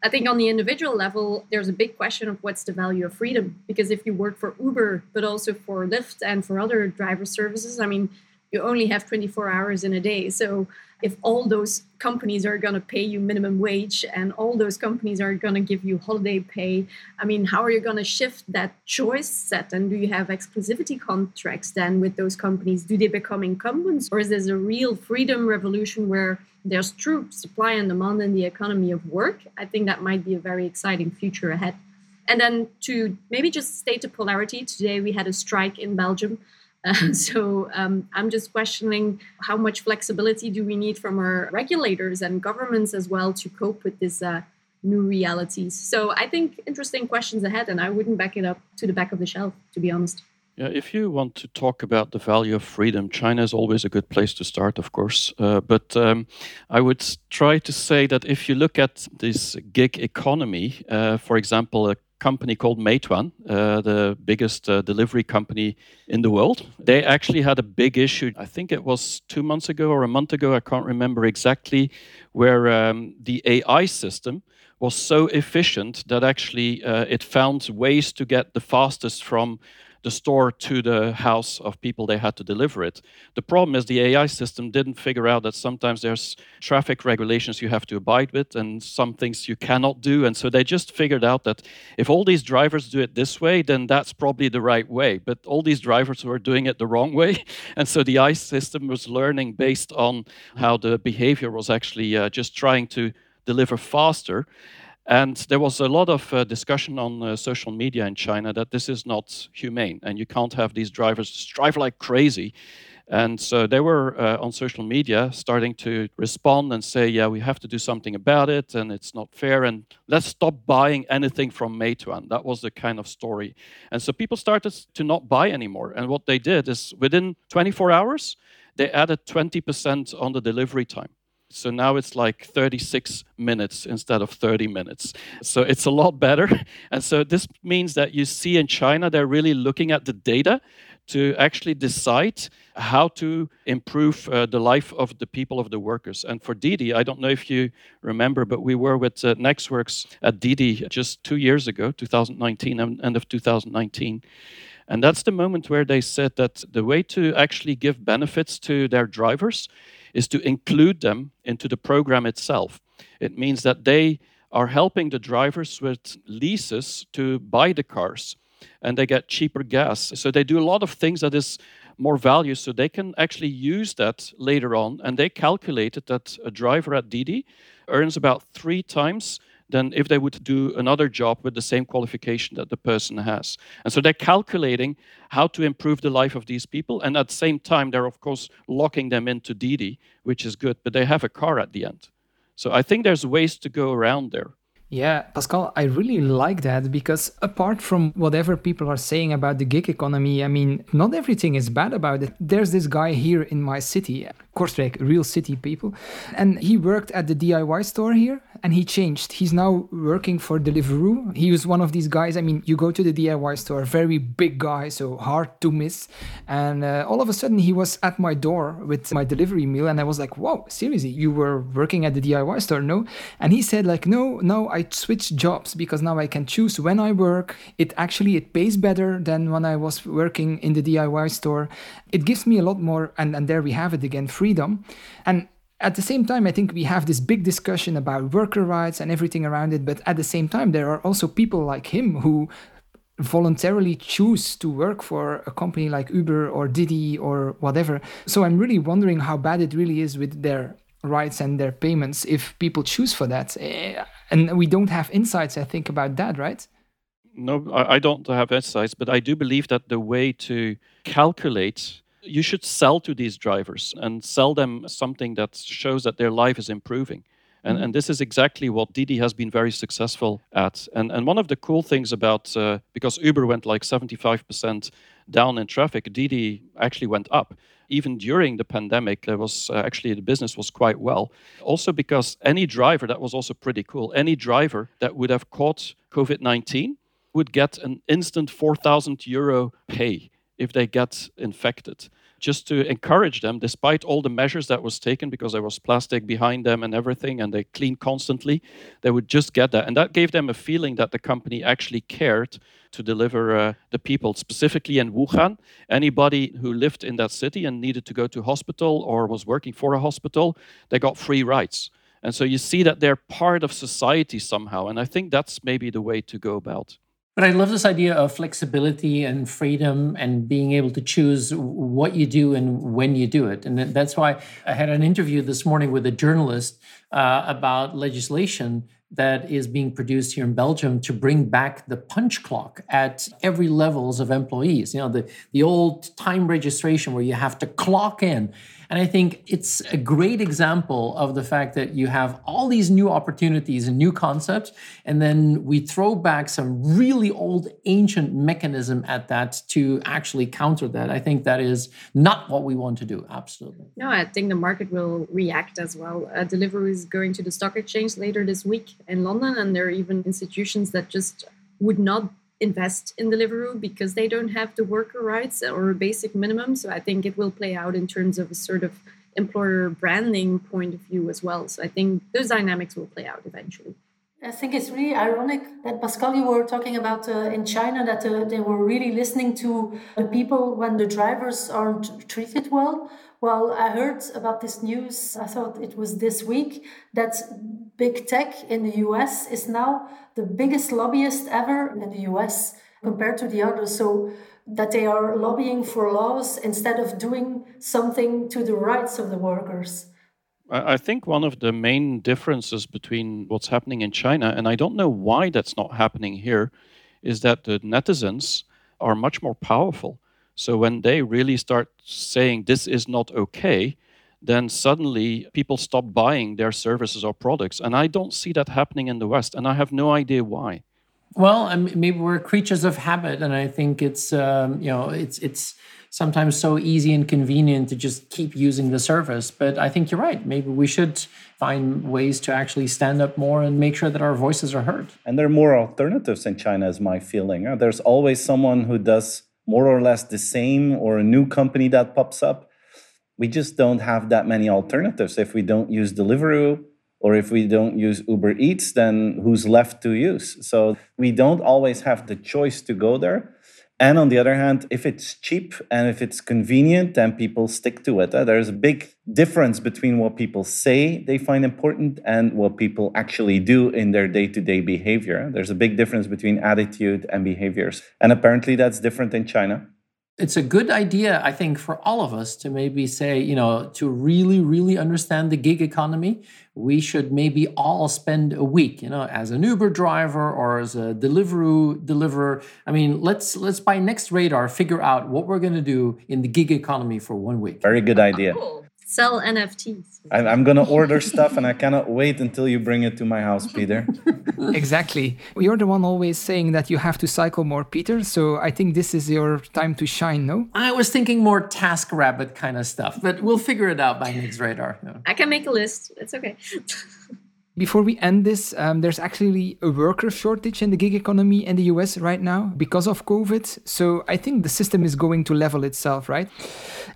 I think on the individual level, there's a big question of what's the value of freedom. Because if you work for Uber, but also for Lyft and for other driver services, I mean, you only have 24 hours in a day. So if all those companies are going to pay you minimum wage and all those companies are going to give you holiday pay, I mean, how are you going to shift that choice set? And do you have exclusivity contracts then with those companies? Do they become incumbents? Or is this a real freedom revolution where there's true supply and demand in the economy of work? I think that might be a very exciting future ahead. And then to maybe just state the polarity, today we had a strike in Belgium so um, I'm just questioning how much flexibility do we need from our regulators and governments as well to cope with this uh, new realities. So I think interesting questions ahead, and I wouldn't back it up to the back of the shelf, to be honest. Yeah, if you want to talk about the value of freedom, China is always a good place to start, of course. Uh, but um, I would try to say that if you look at this gig economy, uh, for example, a company called Meituan, uh, the biggest uh, delivery company in the world. They actually had a big issue. I think it was two months ago or a month ago. I can't remember exactly, where um, the AI system was so efficient that actually uh, it found ways to get the fastest from the store to the house of people they had to deliver it. The problem is the AI system didn't figure out that sometimes there's traffic regulations you have to abide with and some things you cannot do. And so they just figured out that if all these drivers do it this way, then that's probably the right way. But all these drivers were doing it the wrong way. And so the AI system was learning based on how the behavior was actually uh, just trying to deliver faster. And there was a lot of uh, discussion on uh, social media in China that this is not humane and you can't have these drivers drive like crazy. And so they were uh, on social media starting to respond and say, yeah, we have to do something about it and it's not fair and let's stop buying anything from Meituan. That was the kind of story. And so people started to not buy anymore. And what they did is within 24 hours, they added 20% on the delivery time. So now it's like 36 minutes instead of 30 minutes. So it's a lot better. And so this means that you see in China, they're really looking at the data to actually decide how to improve uh, the life of the people of the workers. And for Didi, I don't know if you remember, but we were with uh, nexxworks at Didi just two years ago, 2019, end of 2019. And that's the moment where they said that the way to actually give benefits to their drivers is to include them into the program itself. It means that they are helping the drivers with leases to buy the cars and they get cheaper gas. So they do a lot of things that is more value so they can actually use that later on and they calculated that a driver at Didi earns about 3 times than if they would do another job with the same qualification that the person has. And so they're calculating how to improve the life of these people. And at the same time, they're, of course, locking them into Didi, which is good, but they have a car at the end. So I think there's ways to go around there. Yeah, Pascal, I really like that because apart from whatever people are saying about the gig economy, I mean, not everything is bad about it. There's this guy here in my city, Kortrijk, real city people, and he worked at the DIY store here and he changed. He's now working for Deliveroo. He was one of these guys. I mean, you go to the DIY store, very big guy, so hard to miss. And uh, all of a sudden, he was at my door with my delivery meal, and I was like, "Whoa, seriously, you were working at the DIY store, no?" And he said, "Like, no, no, I switched jobs because now I can choose when I work. It actually it pays better than when I was working in the DIY store. It gives me a lot more, and and there we have it again, freedom." And at the same time, I think we have this big discussion about worker rights and everything around it. But at the same time, there are also people like him who voluntarily choose to work for a company like Uber or Didi or whatever. So I'm really wondering how bad it really is with their rights and their payments if people choose for that. Eh, and we don't have insights, I think, about that, right? No, I don't have insights, but I do believe that the way to calculate you should sell to these drivers and sell them something that shows that their life is improving. And, and this is exactly what Didi has been very successful at. And, and one of the cool things about, uh, because Uber went like 75% down in traffic, Didi actually went up. Even during the pandemic, there was uh, actually the business was quite well. Also, because any driver, that was also pretty cool, any driver that would have caught COVID 19 would get an instant 4,000 euro pay if they get infected just to encourage them despite all the measures that was taken because there was plastic behind them and everything and they cleaned constantly they would just get that. And that gave them a feeling that the company actually cared to deliver uh, the people specifically in wuhan. Anybody who lived in that city and needed to go to hospital or was working for a hospital they got free rides. And so you see that they're part of society somehow and i think that's maybe the way to go about but I love this idea of flexibility and freedom and being able to choose what you do and when you do it. And that's why I had an interview this morning with a journalist uh, about legislation that is being produced here in Belgium to bring back the punch clock at every levels of employees. You know, the, the old time registration where you have to clock in and I think it's a great example of the fact that you have all these new opportunities and new concepts, and then we throw back some really old, ancient mechanism at that to actually counter that. I think that is not what we want to do. Absolutely. No, I think the market will react as well. Uh, is going to the stock exchange later this week in London, and there are even institutions that just would not invest in the Deliveroo because they don't have the worker rights or a basic minimum. So I think it will play out in terms of a sort of employer branding point of view as well. So I think those dynamics will play out eventually. I think it's really ironic that Pascal, you were talking about uh, in China that uh, they were really listening to the people when the drivers aren't treated well. Well, I heard about this news, I thought it was this week, that big tech in the US is now the biggest lobbyist ever in the US compared to the others. So that they are lobbying for laws instead of doing something to the rights of the workers. I think one of the main differences between what's happening in China, and I don't know why that's not happening here, is that the netizens are much more powerful. So when they really start saying this is not okay, then suddenly people stop buying their services or products. And I don't see that happening in the West, and I have no idea why. Well, I mean, maybe we're creatures of habit, and I think it's um, you know it's it's sometimes so easy and convenient to just keep using the service. But I think you're right. Maybe we should find ways to actually stand up more and make sure that our voices are heard. And there are more alternatives in China, is my feeling. There's always someone who does more or less the same, or a new company that pops up we just don't have that many alternatives. If we don't use Deliveroo or if we don't use Uber Eats, then who's left to use? So we don't always have the choice to go there. And on the other hand, if it's cheap and if it's convenient, then people stick to it. Uh, there's a big difference between what people say they find important and what people actually do in their day to day behavior. There's a big difference between attitude and behaviors. And apparently that's different in China it's a good idea, I think, for all of us to maybe say, you know, to really, really understand the gig economy, we should maybe all spend a week, you know, as an Uber driver or as a Deliveroo deliverer. I mean, let's let's by next radar figure out what we're going to do in the gig economy for one week. Very good idea. Cool sell NFTs. I'm going to order stuff and I cannot wait until you bring it to my house, Peter. exactly. You're the one always saying that you have to cycle more, Peter. So I think this is your time to shine, no? I was thinking more task rabbit kind of stuff, but we'll figure it out by next radar. I can make a list. It's okay. Before we end this, um, there's actually a worker shortage in the gig economy in the US right now because of COVID. So I think the system is going to level itself, right?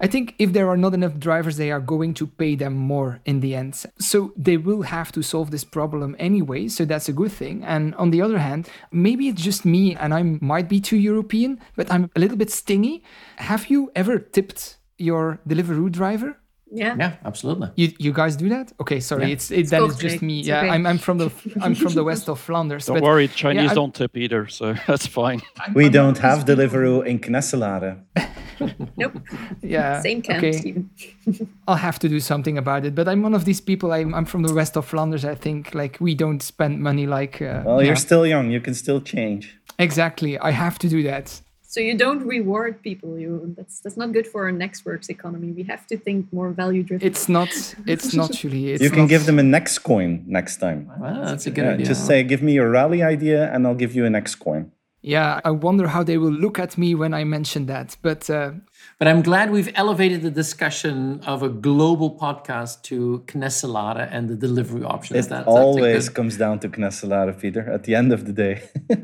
I think if there are not enough drivers, they are going to pay them more in the end. So they will have to solve this problem anyway. So that's a good thing. And on the other hand, maybe it's just me and I might be too European, but I'm a little bit stingy. Have you ever tipped your Deliveroo driver? Yeah. Yeah, absolutely. You you guys do that? Okay, sorry. Yeah. It's it, then it's just me. It's yeah, okay. I'm I'm from the I'm from the west of Flanders. Don't worry, Chinese yeah, don't tip either, so that's fine. we don't have Deliveroo in Knesselare. nope. Yeah. Same camp, okay. I'll have to do something about it. But I'm one of these people. I'm I'm from the west of Flanders. I think like we don't spend money like. Uh, well, you're still young. You can still change. Exactly. I have to do that. So you don't reward people. You that's that's not good for our nexxworks economy. We have to think more value driven. It's not. It's not really. It's you can not, give them a next coin next time. Wow, that's a good Yeah, idea. just say, give me your rally idea, and I'll give you a next coin. Yeah, I wonder how they will look at me when I mention that. But uh, But I'm glad we've elevated the discussion of a global podcast to Knesselare and the delivery options. It That- always good- comes down to Knesselare, Peter, at the end of the day.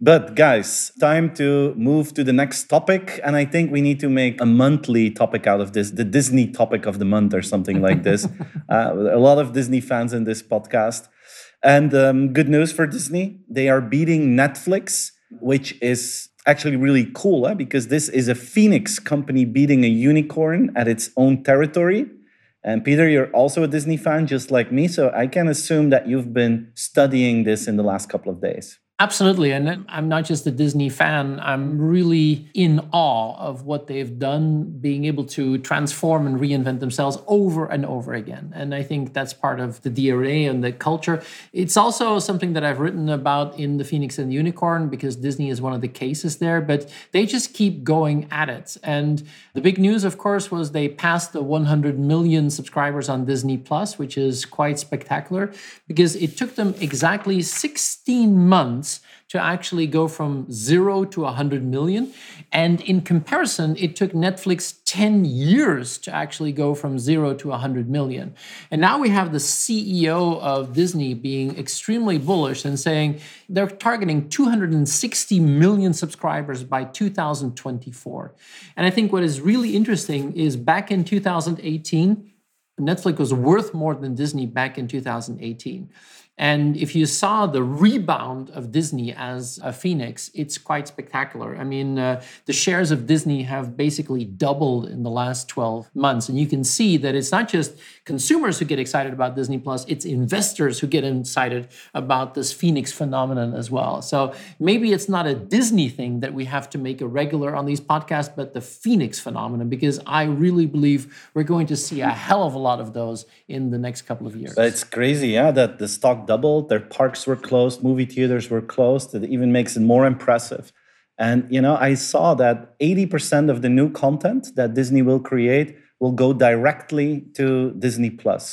but guys, time to move to the next topic. And I think we need to make a monthly topic out of this, the Disney topic of the month or something like this. uh, a lot of Disney fans in this podcast. And um, good news for Disney, they are beating Netflix, which is actually really cool eh? because this is a Phoenix company beating a unicorn at its own territory. And Peter, you're also a Disney fan, just like me. So I can assume that you've been studying this in the last couple of days. Absolutely. And I'm not just a Disney fan, I'm really in awe of what they've done, being able to transform and reinvent themselves over and over again. And I think that's part of the DNA and the culture. It's also something that I've written about in The Phoenix and the Unicorn because Disney is one of the cases there, but they just keep going at it. And the big news, of course, was they passed the 100 million subscribers on Disney Plus, which is quite spectacular because it took them exactly 16 months to actually go from zero to 100 million. And in comparison, it took Netflix 10 years to actually go from zero to 100 million. And now we have the CEO of Disney being extremely bullish and saying they're targeting 260 million subscribers by 2024. And I think what is really interesting is back in 2018, Netflix was worth more than Disney back in 2018. And if you saw the rebound of Disney as a phoenix, it's quite spectacular. I mean, uh, the shares of Disney have basically doubled in the last 12 months. And you can see that it's not just consumers who get excited about Disney Plus, it's investors who get excited about this phoenix phenomenon as well. So maybe it's not a Disney thing that we have to make a regular on these podcasts, but the phoenix phenomenon, because I really believe we're going to see a hell of a lot of those in the next couple of years. It's crazy, yeah, that the stock doubled, their parks were closed, movie theaters were closed. It even makes it more impressive. And you know, I saw that 80% of the new content that Disney will create will go directly to Disney Plus.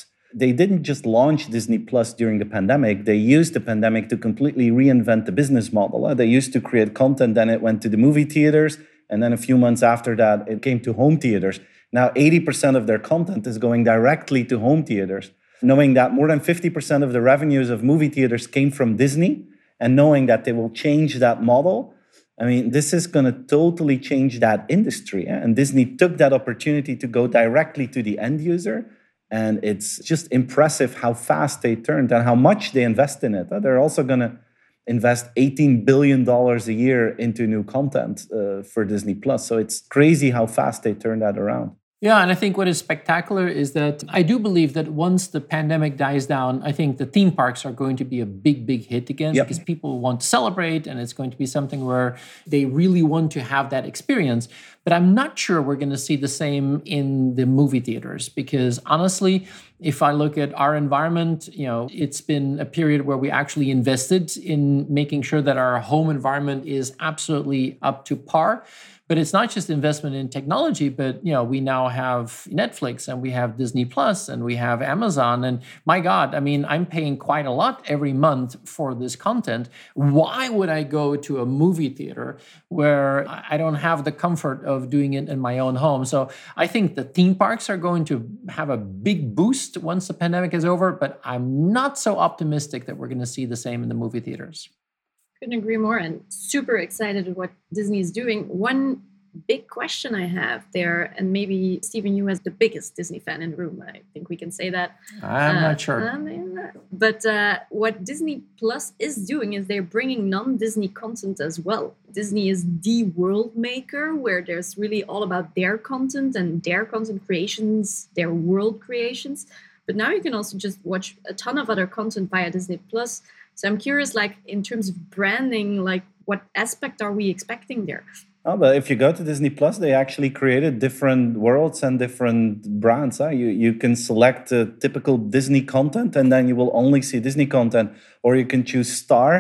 They didn't just launch Disney Plus during the pandemic. They used the pandemic to completely reinvent the business model. Uh, They used to create content, then it went to the movie theaters, and then a few months after that, it came to home theaters. Now, 80% of their content is going directly to home theaters knowing that more than 50% of the revenues of movie theaters came from Disney and knowing that they will change that model. I mean, this is going to totally change that industry. And Disney took that opportunity to go directly to the end user. And it's just impressive how fast they turned and how much they invest in it. They're also going to invest $18 billion a year into new content uh, for Disney Plus. So it's crazy how fast they turned that around. Yeah, and I think what is spectacular is that I do believe that once the pandemic dies down, I think the theme parks are going to be a big, big hit again Yep. because people want to celebrate and it's going to be something where they really want to have that experience. But I'm not sure we're going to see the same in the movie theaters because honestly, if I look at our environment, you know, it's been a period where we actually invested in making sure that our home environment is absolutely up to par but it's not just investment in technology but you know we now have netflix and we have disney plus and we have amazon. And my god i mean i'm paying quite a lot every month for this content. Why would i go to a movie theater where i don't have the comfort of doing it in my own home? So i think the theme parks are going to have a big boost once the pandemic is over but i'm not so optimistic that we're going to see the same in the movie theaters Couldn't agree more, and super excited at what Disney is doing. One big question I have there, and maybe Steven, you as the biggest Disney fan in the room, I think we can say that. i'm Uh, not sure I mean, uh, but uh, what Disney Plus is doing is they're bringing non-Disney content as well. Disney is the world maker, where there's really all about their content and their content creations, their world creations. But now you can also just watch a ton of other content via Disney Plus. So I'm curious, like in terms of branding, like what aspect are we expecting there? Oh, but if you go to Disney Plus, they actually created different worlds and different brands. Huh? You you can select typical Disney content, and then you will only see Disney content, or you can choose Star,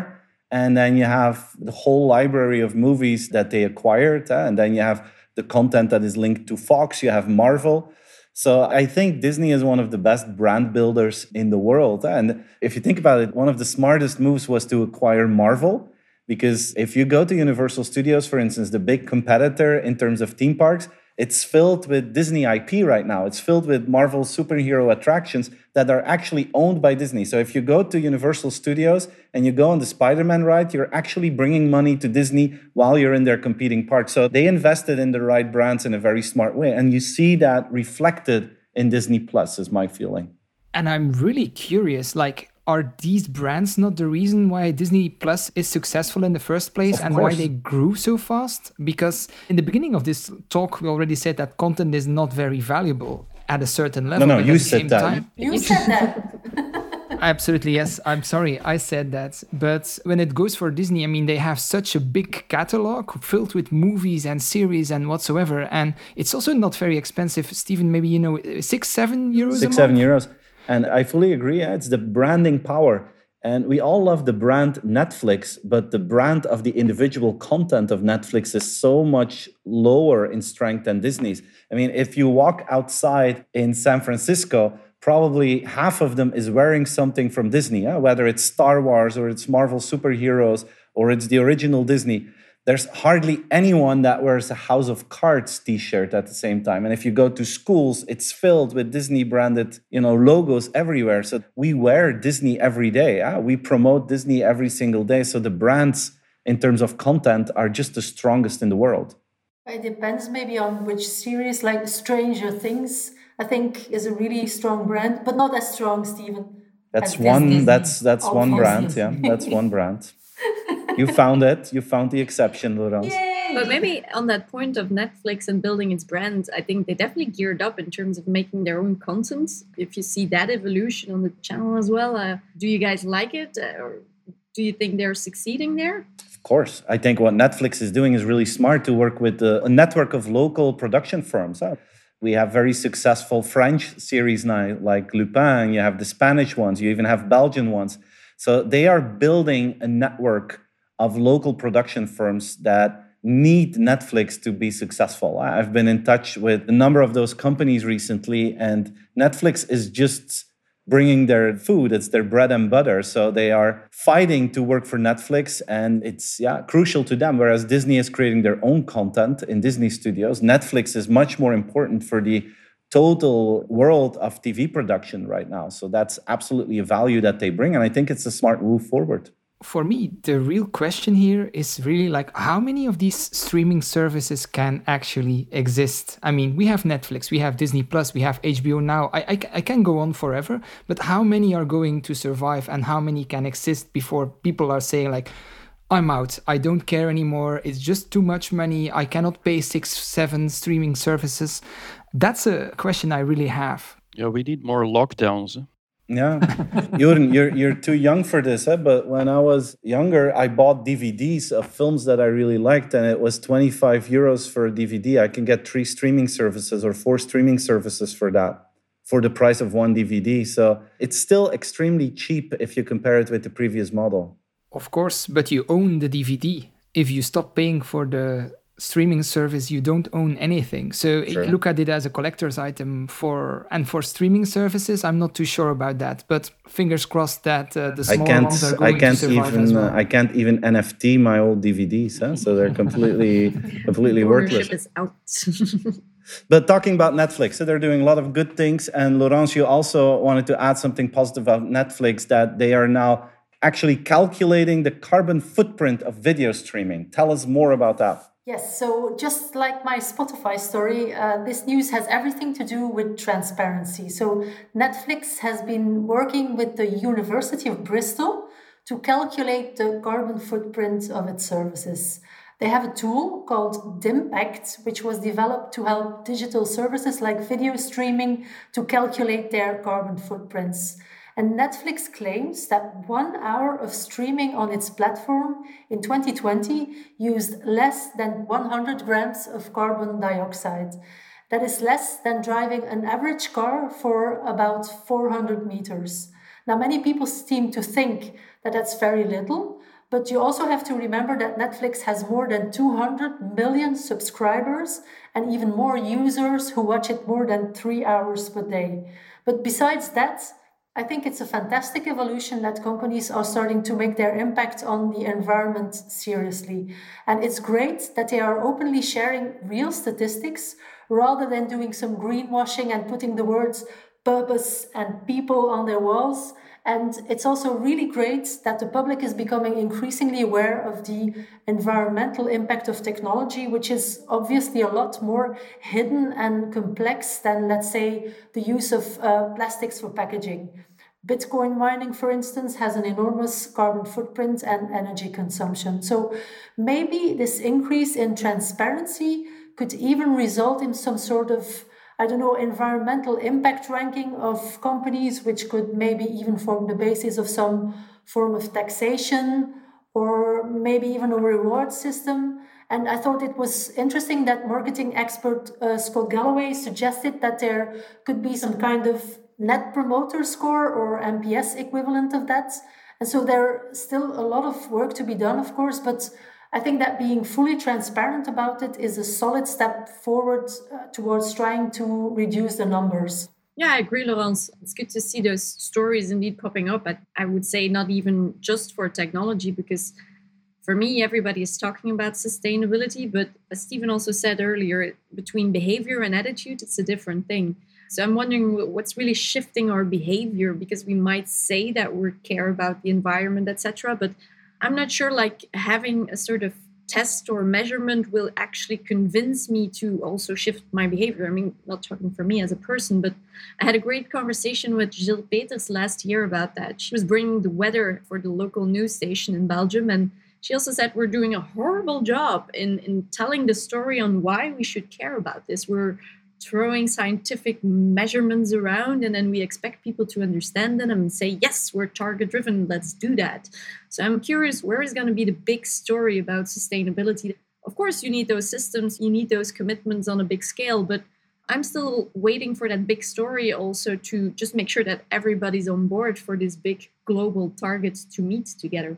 And then you have the whole library of movies that they acquired. Uh, and then you have the content that is linked to Fox, you have Marvel. So I think Disney is one of the best brand builders in the world. And if you think about it, one of the smartest moves was to acquire Marvel. Because if you go to Universal Studios, for instance, the big competitor in terms of theme parks, it's filled with Disney IP right now. It's filled with Marvel superhero attractions that are actually owned by Disney. So if you go to Universal Studios and you go on the Spider Man ride, you're actually bringing money to Disney while you're in their competing park. So they invested in the right brands in a very smart way. And you see that reflected in Disney Plus, is my feeling. And I'm really curious, like, are these brands not the reason why Disney Plus is successful in the first place Of and course. why they grew so fast? Because in the beginning of this talk, we already said that content is not very valuable at a certain level. no, but you at the said that. time- You said that. Absolutely, yes. I'm sorry, I said that. But when it goes for Disney, I mean, they have such a big catalog filled with movies and series and whatsoever. And it's also not very expensive. Steven, maybe you know, six, seven euros six, a seven euros. And I fully agree. yeah, It's the branding power. And we all love the brand Netflix, but the brand of the individual content of Netflix is so much lower in strength than Disney's. I mean, if you walk outside in San Francisco, probably half of them is wearing something from Disney, yeah? whether it's Star Wars or it's Marvel superheroes or it's the original Disney there's hardly anyone that wears a House of Cards t-shirt at the same time. And if you go to schools, it's filled with Disney branded, you know, logos everywhere. So we wear Disney every day. ah. We promote Disney every single day. So the brands in terms of content are just the strongest in the world. It depends maybe on which series, like Stranger Things, I think is a really strong brand, but not as strong, Steven. That's one Disney. that's that's one brand, yeah. That's one brand. You found it. You found the exception, Laurence. Yay! But maybe on that point of Netflix and building its brand, I think they definitely geared up in terms of making their own content. If you see that evolution on the channel as well, uh, do you guys like it? Uh, or do you think they're succeeding there? Of course. I think what Netflix is doing is really smart to work with a, a network of local production firms. huh? We have very successful French series now, like Lupin. You have the Spanish ones. You even have Belgian ones. So they are building a network of local production firms that need Netflix to be successful. I've been in touch with a number of those companies recently, and Netflix is just bringing their food. It's their bread and butter. So they are fighting to work for netflix and it's yeah crucial to them. Whereas disney is creating their own content in disney studios netflix is much more important for the total world of tv production right now. So that's absolutely a value that they bring and i think it's a smart move forward For me, the real question here is really like how many of these streaming services can actually exist? I mean, we have Netflix, we have Disney Plus, we have HBO Now. I, I, I can go on forever, but how many are going to survive and how many can exist before people are saying, like, I'm out. I don't care anymore. It's just too much money. I cannot pay six, seven streaming services. That's a question I really have. Yeah, we need more lockdowns. Yeah, Jordan, you're you're too young for this, eh? but when I was younger, I bought DVDs of films that I really liked, and it was 25 euros for a DVD. I can get three streaming services or four streaming services for that, for the price of one DVD. So it's still extremely cheap if you compare it with the previous model. Of course, but you own the DVD. If you stop paying for the streaming service, you don't own anything. So Sure. look at it as a collector's item for and for streaming services. I'm not too sure about that, but fingers crossed that uh, the I can't, ones are I going can't to survive as even, well. uh, I can't even NFT my old DVDs, huh? so they're completely, completely worthless. Is out. But talking about Netflix, so they're doing a lot of good things. And Laurence, you also wanted to add something positive about Netflix that they are now actually calculating the carbon footprint of video streaming. Tell us more about that. Yes, so just like my Spotify story, uh, this news has everything to do with transparency. So, Netflix has been working with the University of Bristol to calculate the carbon footprint of its services. They have a tool called Dimpact, which was developed to help digital services like video streaming to calculate their carbon footprints. And Netflix claims that one hour of streaming on its platform in 2020 used less than 100 grams of carbon dioxide. That is less than driving an average car for about 400 meters. Now, many people seem to think that that's very little, But you also have to remember that Netflix has more than 200 million subscribers and even more users who watch it more than three hours per day. But besides that, I think it's a fantastic evolution that companies are starting to make their impact on the environment seriously. And it's great that they are openly sharing real statistics rather than doing some greenwashing and putting the words purpose and people on their walls. And it's also really great that the public is becoming increasingly aware of the environmental impact of technology, which is obviously a lot more hidden and complex than, let's say, the use of uh, plastics for packaging. Bitcoin mining, for instance, has an enormous carbon footprint and energy consumption. So maybe this increase in transparency could even result in some sort of I don't know, environmental impact ranking of companies, which could maybe even form the basis of some form of taxation or maybe even a reward system. And I thought it was interesting that marketing expert uh, Scott Galloway suggested that there could be some kind of net promoter score or NPS equivalent of that. And so there's still a lot of work to be done, of course, but I think that being fully transparent about it is a solid step forward uh, towards trying to reduce the numbers. Yeah, I agree, Laurence. It's good to see those stories indeed popping up. But I would say not even just for technology, because for me, everybody is talking about sustainability. But as Stephen also said earlier, between behavior and attitude, it's a different thing. So I'm wondering what's really shifting our behavior because we might say that we care about the environment, etc. But I'm not sure like having a sort of test or measurement will actually convince me to also shift my behavior. I mean, not talking for me as a person, but I had a great conversation with Jill Peeters last year about that. She was bringing the weather for the local news station in Belgium and she also said we're doing a horrible job in, in telling the story on why we should care about this. We're throwing scientific measurements around and then we expect people to understand them and say yes we're target driven let's do that. So i'm curious where is going to be the big story about sustainability? Of course you need those systems you need those commitments on a big scale but i'm still waiting for that big story also to just make sure that everybody's on board for this big global targets to meet together.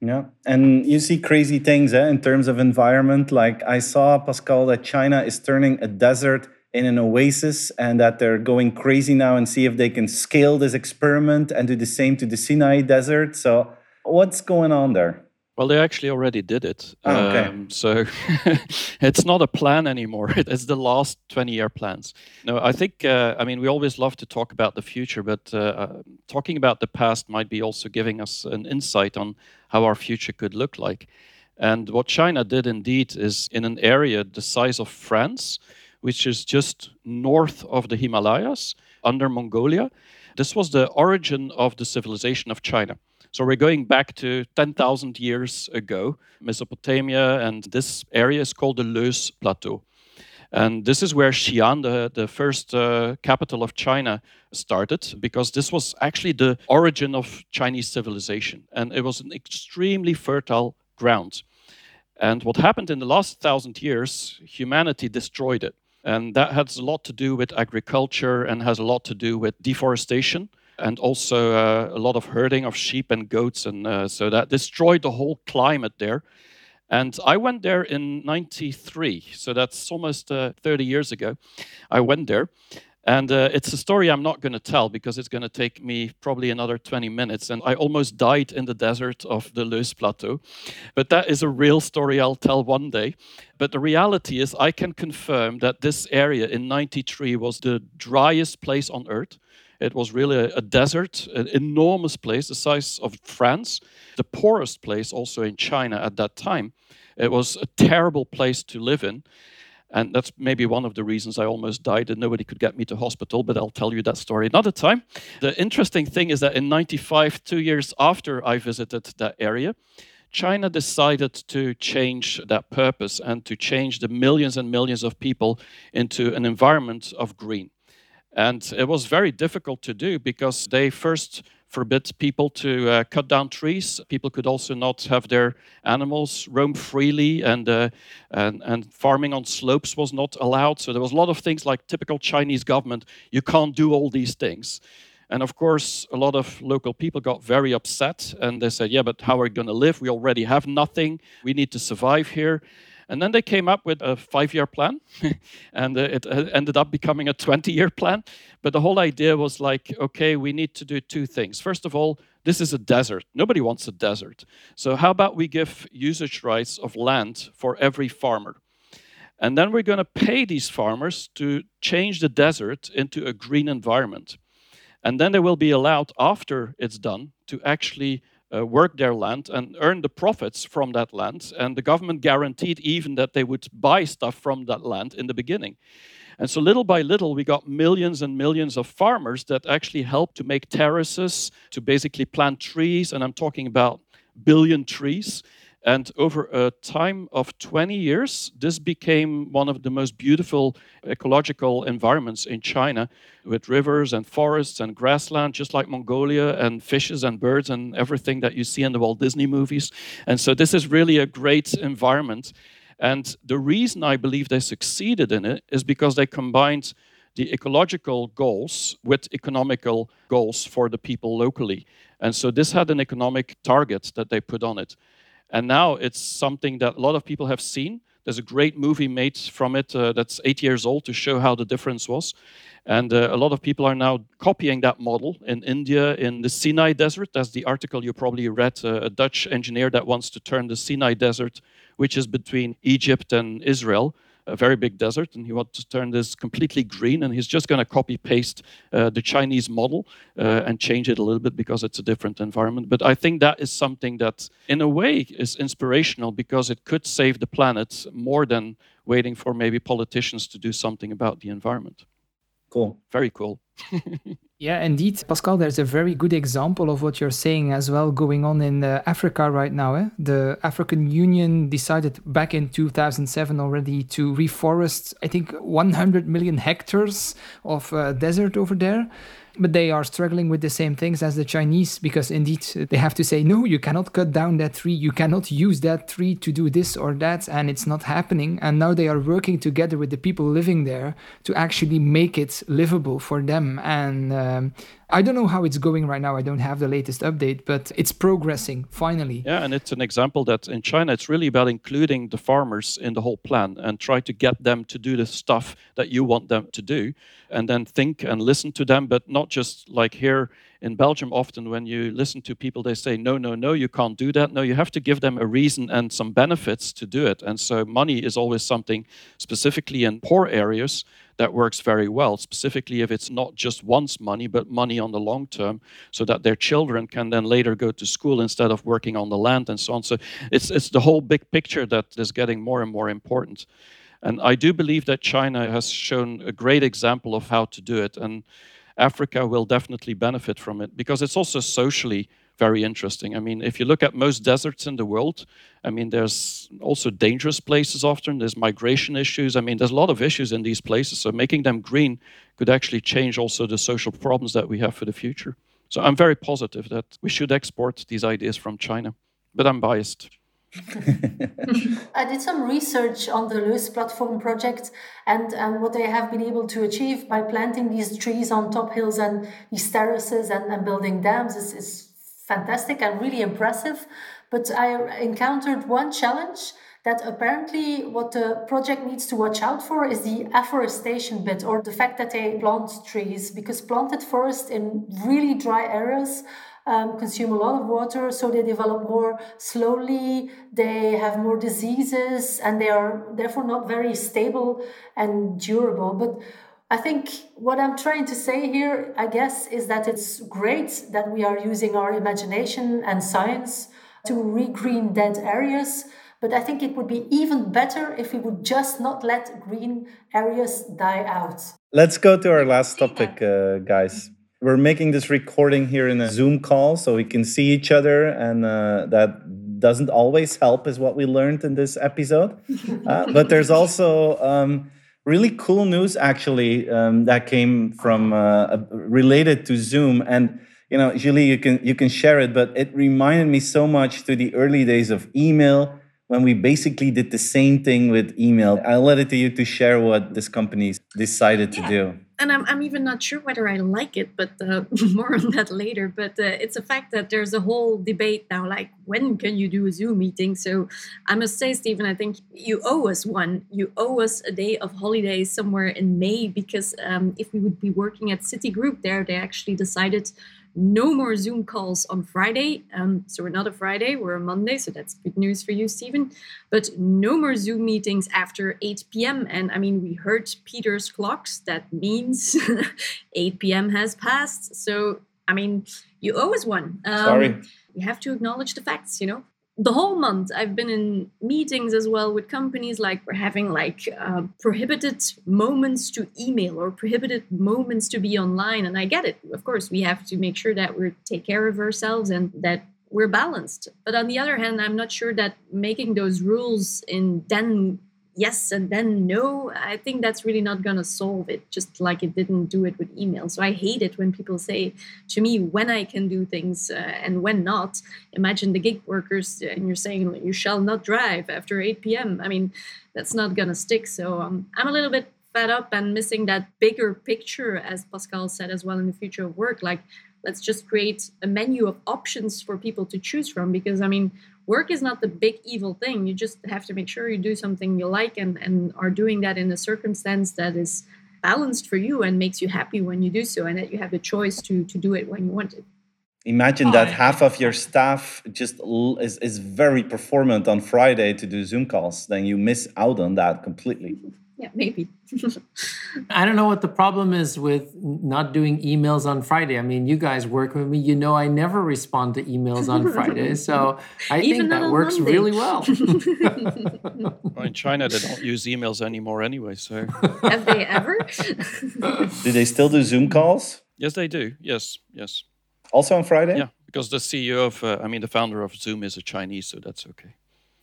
Yeah, and you see crazy things eh, in terms of environment. Like I saw, Pascal, that China is turning a desert in an oasis and that they're going crazy now and see if they can scale this experiment and do the same to the Sinai Desert. So, what's going on there? Well, they actually already did it. Oh, okay. Um, so it's not a plan anymore. It's the last 20 year plans. No, I think, uh, I mean, we always love to talk about the future, but uh, uh, talking about the past might be also giving us an insight on how our future could look like. And what China did indeed is in an area the size of France, which is just north of the Himalayas under Mongolia. This was the origin of the civilization of China. So we're going back to 10,000 years ago, Mesopotamia, and this area is called the Loess Plateau. And this is where Xi'an, the, the first uh, capital of China, started, because this was actually the origin of Chinese civilization. And it was an extremely fertile ground. And what happened in the last thousand years, humanity destroyed it. And that has a lot to do with agriculture and has a lot to do with deforestation and also uh, a lot of herding of sheep and goats. And uh, so that destroyed the whole climate there. And I went there in 93, so that's almost uh, 30 years ago. I went there. And uh, it's a story I'm not going to tell because it's going to take me probably another 20 minutes. And I almost died in the desert of the Loess Plateau. But that is a real story I'll tell one day. But the reality is, I can confirm that this area in 93 was the driest place on earth. It was really a, a desert, an enormous place, the size of France, the poorest place also in China at that time. It was a terrible place to live in. And that's maybe one of the reasons I almost died and nobody could get me to hospital, but I'll tell you that story another time. The interesting thing is that in 95, two years after I visited that area, China decided to change that purpose and to change the millions and millions of people into an environment of green. And it was very difficult to do because they first forbid people to uh, cut down trees. People could also not have their animals roam freely, and, uh, and, and farming on slopes was not allowed. So there was a lot of things like typical Chinese government. You can't do all these things. And of course, a lot of local people got very upset and they said, Yeah, but how are we going to live? We already have nothing. We need to survive here. And then they came up with a five year plan, and uh, it uh, ended up becoming a 20 year plan. But the whole idea was like, okay, we need to do two things. First of all, this is a desert. Nobody wants a desert. So, how about we give usage rights of land for every farmer? And then we're going to pay these farmers to change the desert into a green environment. And then they will be allowed, after it's done, to actually uh, work their land and earn the profits from that land. And the government guaranteed even that they would buy stuff from that land in the beginning. And so, little by little, we got millions and millions of farmers that actually helped to make terraces, to basically plant trees. And I'm talking about billion trees and over a time of 20 years, this became one of the most beautiful ecological environments in China with rivers and forests and grassland, just like Mongolia, and fishes and birds and everything that you see in the Walt Disney movies. And so, this is really a great environment. And the reason I believe they succeeded in it is because they combined the ecological goals with economical goals for the people locally. And so, this had an economic target that they put on it. And now it's something that a lot of people have seen. There's a great movie made from it uh, that's eight years old to show how the difference was. And uh, a lot of people are now copying that model in India, in the Sinai Desert. That's the article you probably read uh, a Dutch engineer that wants to turn the Sinai Desert, which is between Egypt and Israel, a very big desert, and he wants to turn this completely green. And he's just going to copy paste uh, the Chinese model uh, and change it a little bit because it's a different environment. But I think that is something that, in a way, is inspirational because it could save the planet more than waiting for maybe politicians to do something about the environment. Cool. Very cool. Yeah, indeed, Pascal. There's a very good example of what you're saying as well going on in uh, Africa right now. Eh? The African Union decided back in 2007 already to reforest, I think, 100 million hectares of uh, desert over there but they are struggling with the same things as the Chinese because indeed they have to say, no, you cannot cut down that tree, you cannot use that tree to do this or that, and it's not happening. And now they are working together with the people living there to actually make it livable for them. And um, I don't know how it's going right now. I don't have the latest update, but it's progressing finally. Yeah, and it's an example that in China, it's really about including the farmers in the whole plan and try to get them to do the stuff that you want them to do, and then think and listen to them, but not just like here in Belgium. Often, when you listen to people, they say, No, no, no, you can't do that. No, you have to give them a reason and some benefits to do it. And so, money is always something specifically in poor areas that works very well, specifically if it's not just once money, but money on the long term, so that their children can then later go to school instead of working on the land and so on. So it's, it's the whole big picture that is getting more and more important. And I do believe that China has shown a great example of how to do it. And Africa will definitely benefit from it because it's also socially very interesting. I mean, if you look at most deserts in the world, I mean, there's also dangerous places often. There's migration issues. I mean, there's a lot of issues in these places. So making them green could actually change also the social problems that we have for the future. So I'm very positive that we should export these ideas from China, but I'm biased. I did some research on the Loess platform project and, and what they have been able to achieve by planting these trees on top hills and these terraces and, and building dams is, is fantastic and really impressive. But I encountered one challenge that apparently what the project needs to watch out for is the afforestation bit or the fact that they plant trees because planted forest in really dry areas um, consume a lot of water so they develop more slowly they have more diseases and they are therefore not very stable and durable but I think what I'm trying to say here, I guess, is that it's great that we are using our imagination and science to regreen dead areas. But I think it would be even better if we would just not let green areas die out. Let's go to our last topic, uh, guys. We're making this recording here in a Zoom call so we can see each other, and uh, that doesn't always help, is what we learned in this episode. Uh, but there's also um, really cool news actually um, that came from uh, related to Zoom and you know Julie you can you can share it but it reminded me so much to the early days of email when we basically did the same thing with email. I'll let it to you to share what this company decided to do. And I'm, I'm even not sure whether I like it, but uh, more on that later. But uh, it's a fact that there's a whole debate now, like when can you do a Zoom meeting? So I must say, Steven, I think you owe us one. You owe us a day of holiday somewhere in May because um, if we would be working at Citigroup there, they actually decided no more Zoom calls on Friday. Um, so we're not a Friday, we're a Monday. So that's good news for you, Steven. But no more Zoom meetings after 8 p.m. And I mean, we heard Peter's clocks. That means 8 p.m. has passed. So, I mean, you owe us one. Um, Sorry. We have to acknowledge the facts, you know? The whole month i've been in meetings as well with companies like we're having like uh, prohibited moments to email or prohibited moments to be online and i get it. Of course we have to make sure that we take care of ourselves and that we're balanced. But on the other hand i'm not sure that making those rules in then yes and then no, I think that's really not going to solve it, just like it didn't do it with email. So I hate it when people say to me when I can do things uh, and when not. Imagine the gig workers uh, and you're saying you shall not drive after 8 p.m. I mean, that's not going to stick. So um, I'm a little bit fed up and missing that bigger picture, as Pascal said as well in the future of work. Like, let's just create a menu of options for people to choose from because, I mean, work is not the big evil thing. You just have to make sure you do something you like and, and are doing that in a circumstance that is balanced for you and makes you happy when you do so and that you have the choice to to do it when you want it. Imagine that half of your staff just is, is very performant on Friday to do Zoom calls, then you miss out on that completely yeah, maybe. I don't know what the problem is with not doing emails on Friday. I mean, you guys work with me. You know, I never respond to emails on Friday. So I Even think that works Monday. really well. well. In China, they don't use emails anymore anyway. So have they ever? do they still do Zoom calls? Yes, they do. Yes, yes. Also on Friday? Yeah, because the CEO of, uh, I mean, the founder of Zoom is a Chinese, so that's okay.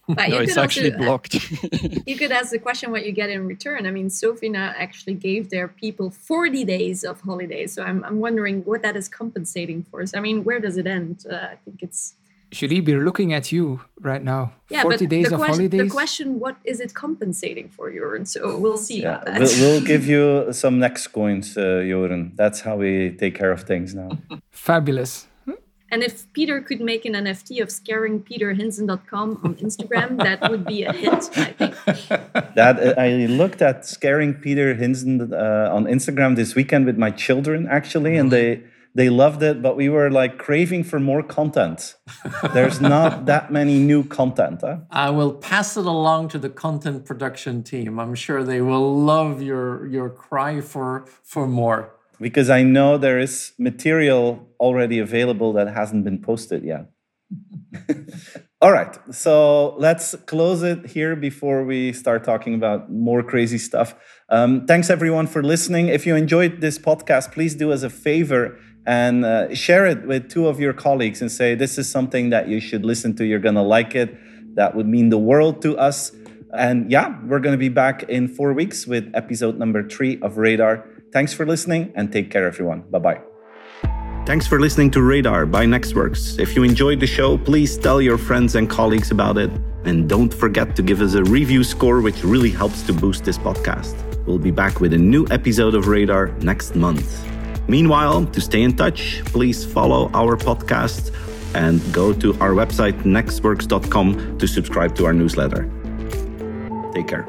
But no, it's actually also, blocked. you could ask the question what you get in return. I mean, Sofina actually gave their people 40 days of holidays. So I'm, I'm wondering what that is compensating for. So, I mean, where does it end? Uh, I think it's. Should he be looking at you right now? Yeah, 40 but days the of question, holidays? The question, what is it compensating for, Joren? So we'll see yeah, we'll, we'll, give you some next coins, uh, Joren. That's how we take care of things now. Fabulous. And if Peter could make an NFT of scaringpeterhinssen.com on Instagram, that would be a hit, I think. That uh, I looked at scaring Peter Hinssen uh, on Instagram this weekend with my children actually, and they they loved it. But we were like craving for more content. There's not that many new content. Huh? I will pass it along to the content production team. I'm sure they will love your your cry for for more because I know there is material already available that hasn't been posted yet. All right, so let's close it here before we start talking about more crazy stuff. Um, thanks everyone for listening. If you enjoyed this podcast, please do us a favor and uh, share it with two of your colleagues and say, This is something that you should listen to. You're going to like it. That would mean the world to us. And yeah, we're going to be back in four weeks with episode number three of Radar. Thanks for listening and take care, everyone. Bye bye. Thanks for listening to Radar by nexxworks. If you enjoyed the show, please tell your friends and colleagues about it. And don't forget to give us a review score, which really helps to boost this podcast. We'll be back with a new episode of Radar next month. Meanwhile, to stay in touch, please follow our podcast and go to our website, nexxworks.com, to subscribe to our newsletter. Take care.